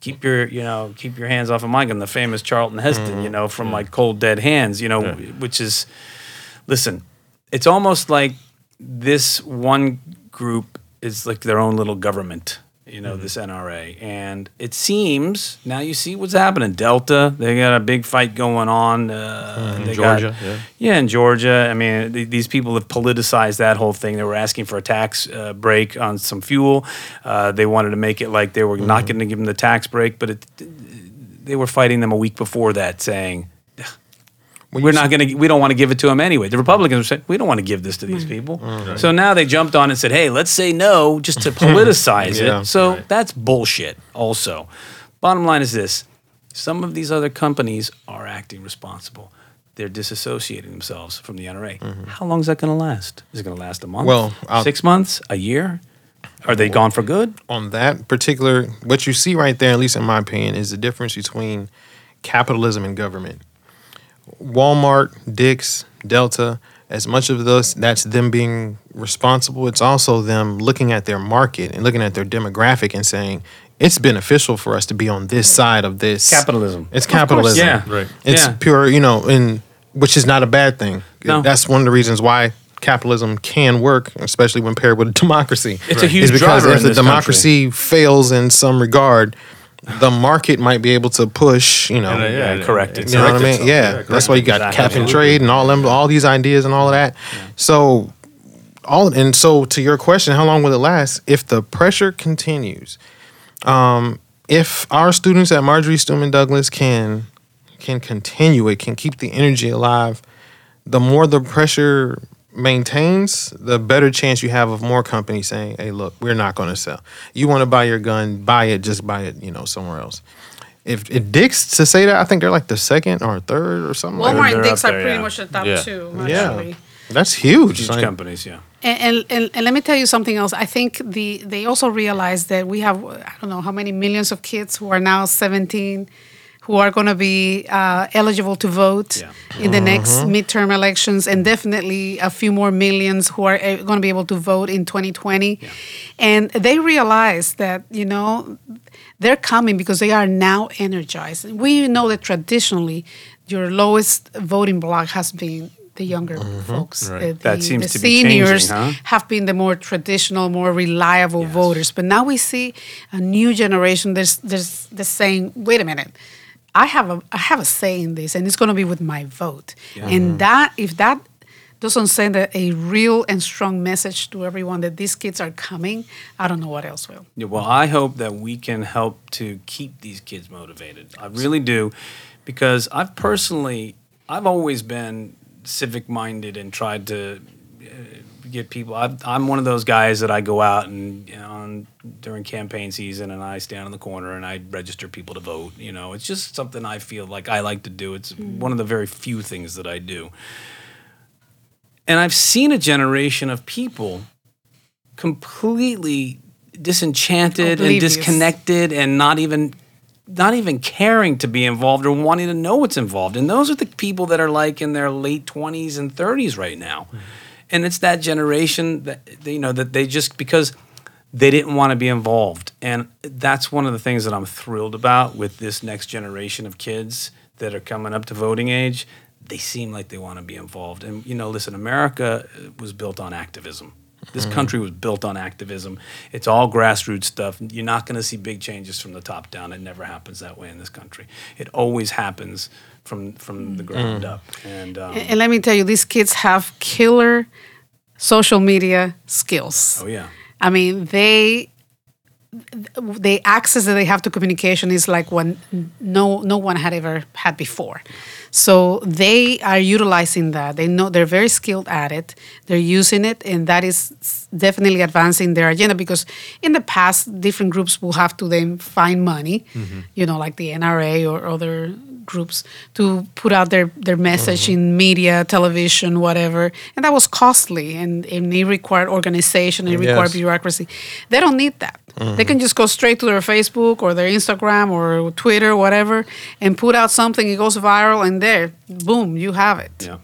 keep your you know keep your hands off of my gun the famous charlton heston you mm-hmm. know from like cold dead hands you know which is listen it's almost like this one group is like their own little government you know this nra and it seems now you see what's happening delta they got a big fight going on uh, they got- Georgia, yeah. yeah, in Georgia. I mean, th- these people have politicized that whole thing. They were asking for a tax uh, break on some fuel. Uh, they wanted to make it like they were not going to give them the tax break, but it, they were fighting them a week before that, saying. We're not going to. We don't want to give it to them anyway. The Republicans were saying we don't want to give this to these hmm. people. So now they jumped on and said, "Hey, let's say no, just to politicize Yeah. it." So that's bullshit. Also, bottom line is this: some of these other companies are acting responsible. They're disassociating themselves from the NRA. Mm-hmm. How long is that going to last? Is it going to last a month? Well, I'll- six months, a year? Are they gone for good? on that particular what you see right there at least in my opinion is the difference between capitalism and government walmart Dick's delta as much of those that's them being responsible it's also them looking at their market and looking at their demographic and saying it's beneficial for us to be on this side of this Capitalism. it's Of course, capitalism yeah. Right. it's Yeah. pure you know and which is not a bad thing No. that's one of the reasons why capitalism can work especially when paired with democracy It's a huge is because driver if in the this country. democracy fails in some regard, the market might be able to push, you know, And, uh, Yeah, yeah, correct it- it. you know what I mean? itself. Yeah, that's why you got Exactly. cap and trade and all them, all these ideas and all of that. So, all and so to your question, how long will it last? If the pressure continues, um, if our students at Marjory Stoneman Douglas can can continue it, can keep the energy alive, the more the pressure maintains, the better chance you have of more companies saying, "Hey, look, we're not going to sell. You want to buy your gun, buy it. Just buy it, you know, somewhere else." If it Dick's to say that, I think they're like the second or third or something. like Walmart and they're Dick's up are there, pretty yeah. much the top Yeah. two, that. Yeah, that's huge. Huge Like, companies, yeah. And, and, and, and let me tell you something else. I think the they also realize that we have I don't know how many millions of kids who are now 17 who are going to be uh, eligible to vote Yeah. in the next midterm elections, and definitely a few more millions who are going to be able to vote in 2020. And they realize that you know they're coming because they are now energized. We know that traditionally, your lowest voting block has been the younger folks. Right. Uh, the, That seems the to be changing, seniors huh? have been the more traditional, more reliable voters. But now we see a new generation. There's there's the saying, wait a minute, I have a I have a say in this, and it's going to be with my vote. And that if that doesn't send a, a real and strong message to everyone that these kids are coming, I don't know what else will. Yeah, well, I hope that we can help to keep these kids motivated. I really do, because I've personally, I've always been civic minded and tried to uh, get people. I've, I'm one of those guys that I go out and you know, on, during campaign season and I stand in the corner and I register people to vote. You know, it's just something I feel like I like to do. It's mm. one of the very few things that I do. And I've seen a generation of people completely disenchanted and disconnected and not even not even caring to be involved or wanting to know what's involved. And those are the people that are like in their late 20s and 30s right now. Mm. And it's that generation that you know that they just because they didn't want to be involved. And that's one of the things that I'm thrilled about with this next generation of kids that are coming up to voting age. They seem like they want to be involved. And you know, listen, America uh, was built on activism. This country was built on activism. It's all grassroots stuff. You're not going to see big changes from the top down. It never happens that way in this country. It always happens from from the ground up. And um, And let me tell you, these kids have killer social media skills. oh yeah, I mean, they the access that they have to communication is like one no no one had ever had before. So they are utilizing that. They know they're very skilled at it. They're using it, and that is definitely advancing their agenda. Because in the past, different groups will have to then find money, mm-hmm. you know, like the NRA or other groups to put out their, their message mm-hmm. in media, television, whatever. And that was costly and, and it required organization, it required Yes. bureaucracy. They don't need that. They can just go straight to their Facebook or their Instagram or Twitter, whatever, and put out something, it goes viral, and there, boom, you have it. Yeah,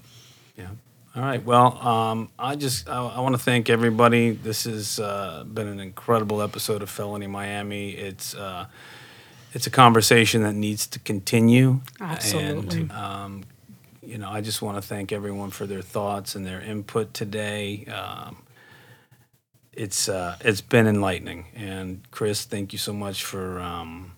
yeah. All right. Well, um, I just I, I want to thank everybody. This has uh, been an incredible episode of Felony Miami. It's uh, it's a conversation that needs to continue. Absolutely. And um, you know, I just want to thank everyone for their thoughts and their input today. Um, it's uh, it's been enlightening, and Chris, thank you so much for. Um,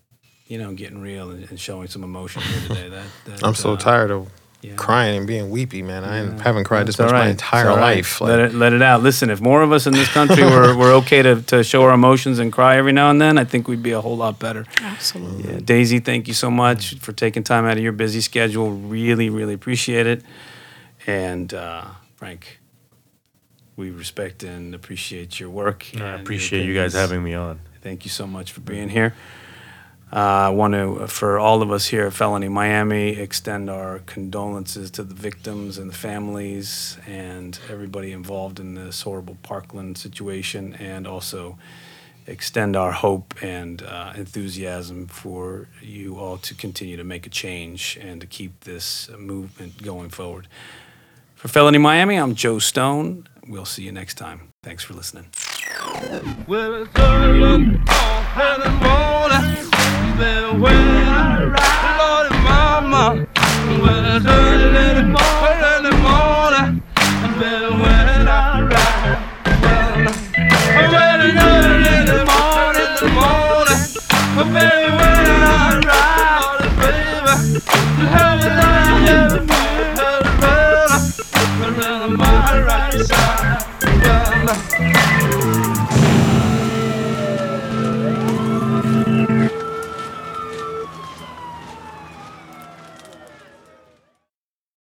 you know, getting real and, and showing some emotion here today. That, that I'm so uh, tired of yeah. crying and being weepy, man. I ain't- haven't cried this It's all much my entire It's all right. life. let it let it out. Listen, if more of us in this country were, were okay to, to show our emotions and cry every now and then, I think we'd be a whole lot better. Absolutely. Yeah, Daisy, thank you so much for taking time out of your busy schedule. Really, really appreciate it. And uh, Frank, we respect and appreciate your work. I appreciate you guys having me on. Thank you so much for being here. Uh, I want to, for all of us here at Felony Miami, extend our condolences to the victims and the families and everybody involved in this horrible Parkland situation, and also extend our hope and uh, enthusiasm for you all to continue to make a change and to keep this movement going forward. For Felony Miami, I'm Joe Stone. We'll see you next time. Thanks for listening. Well,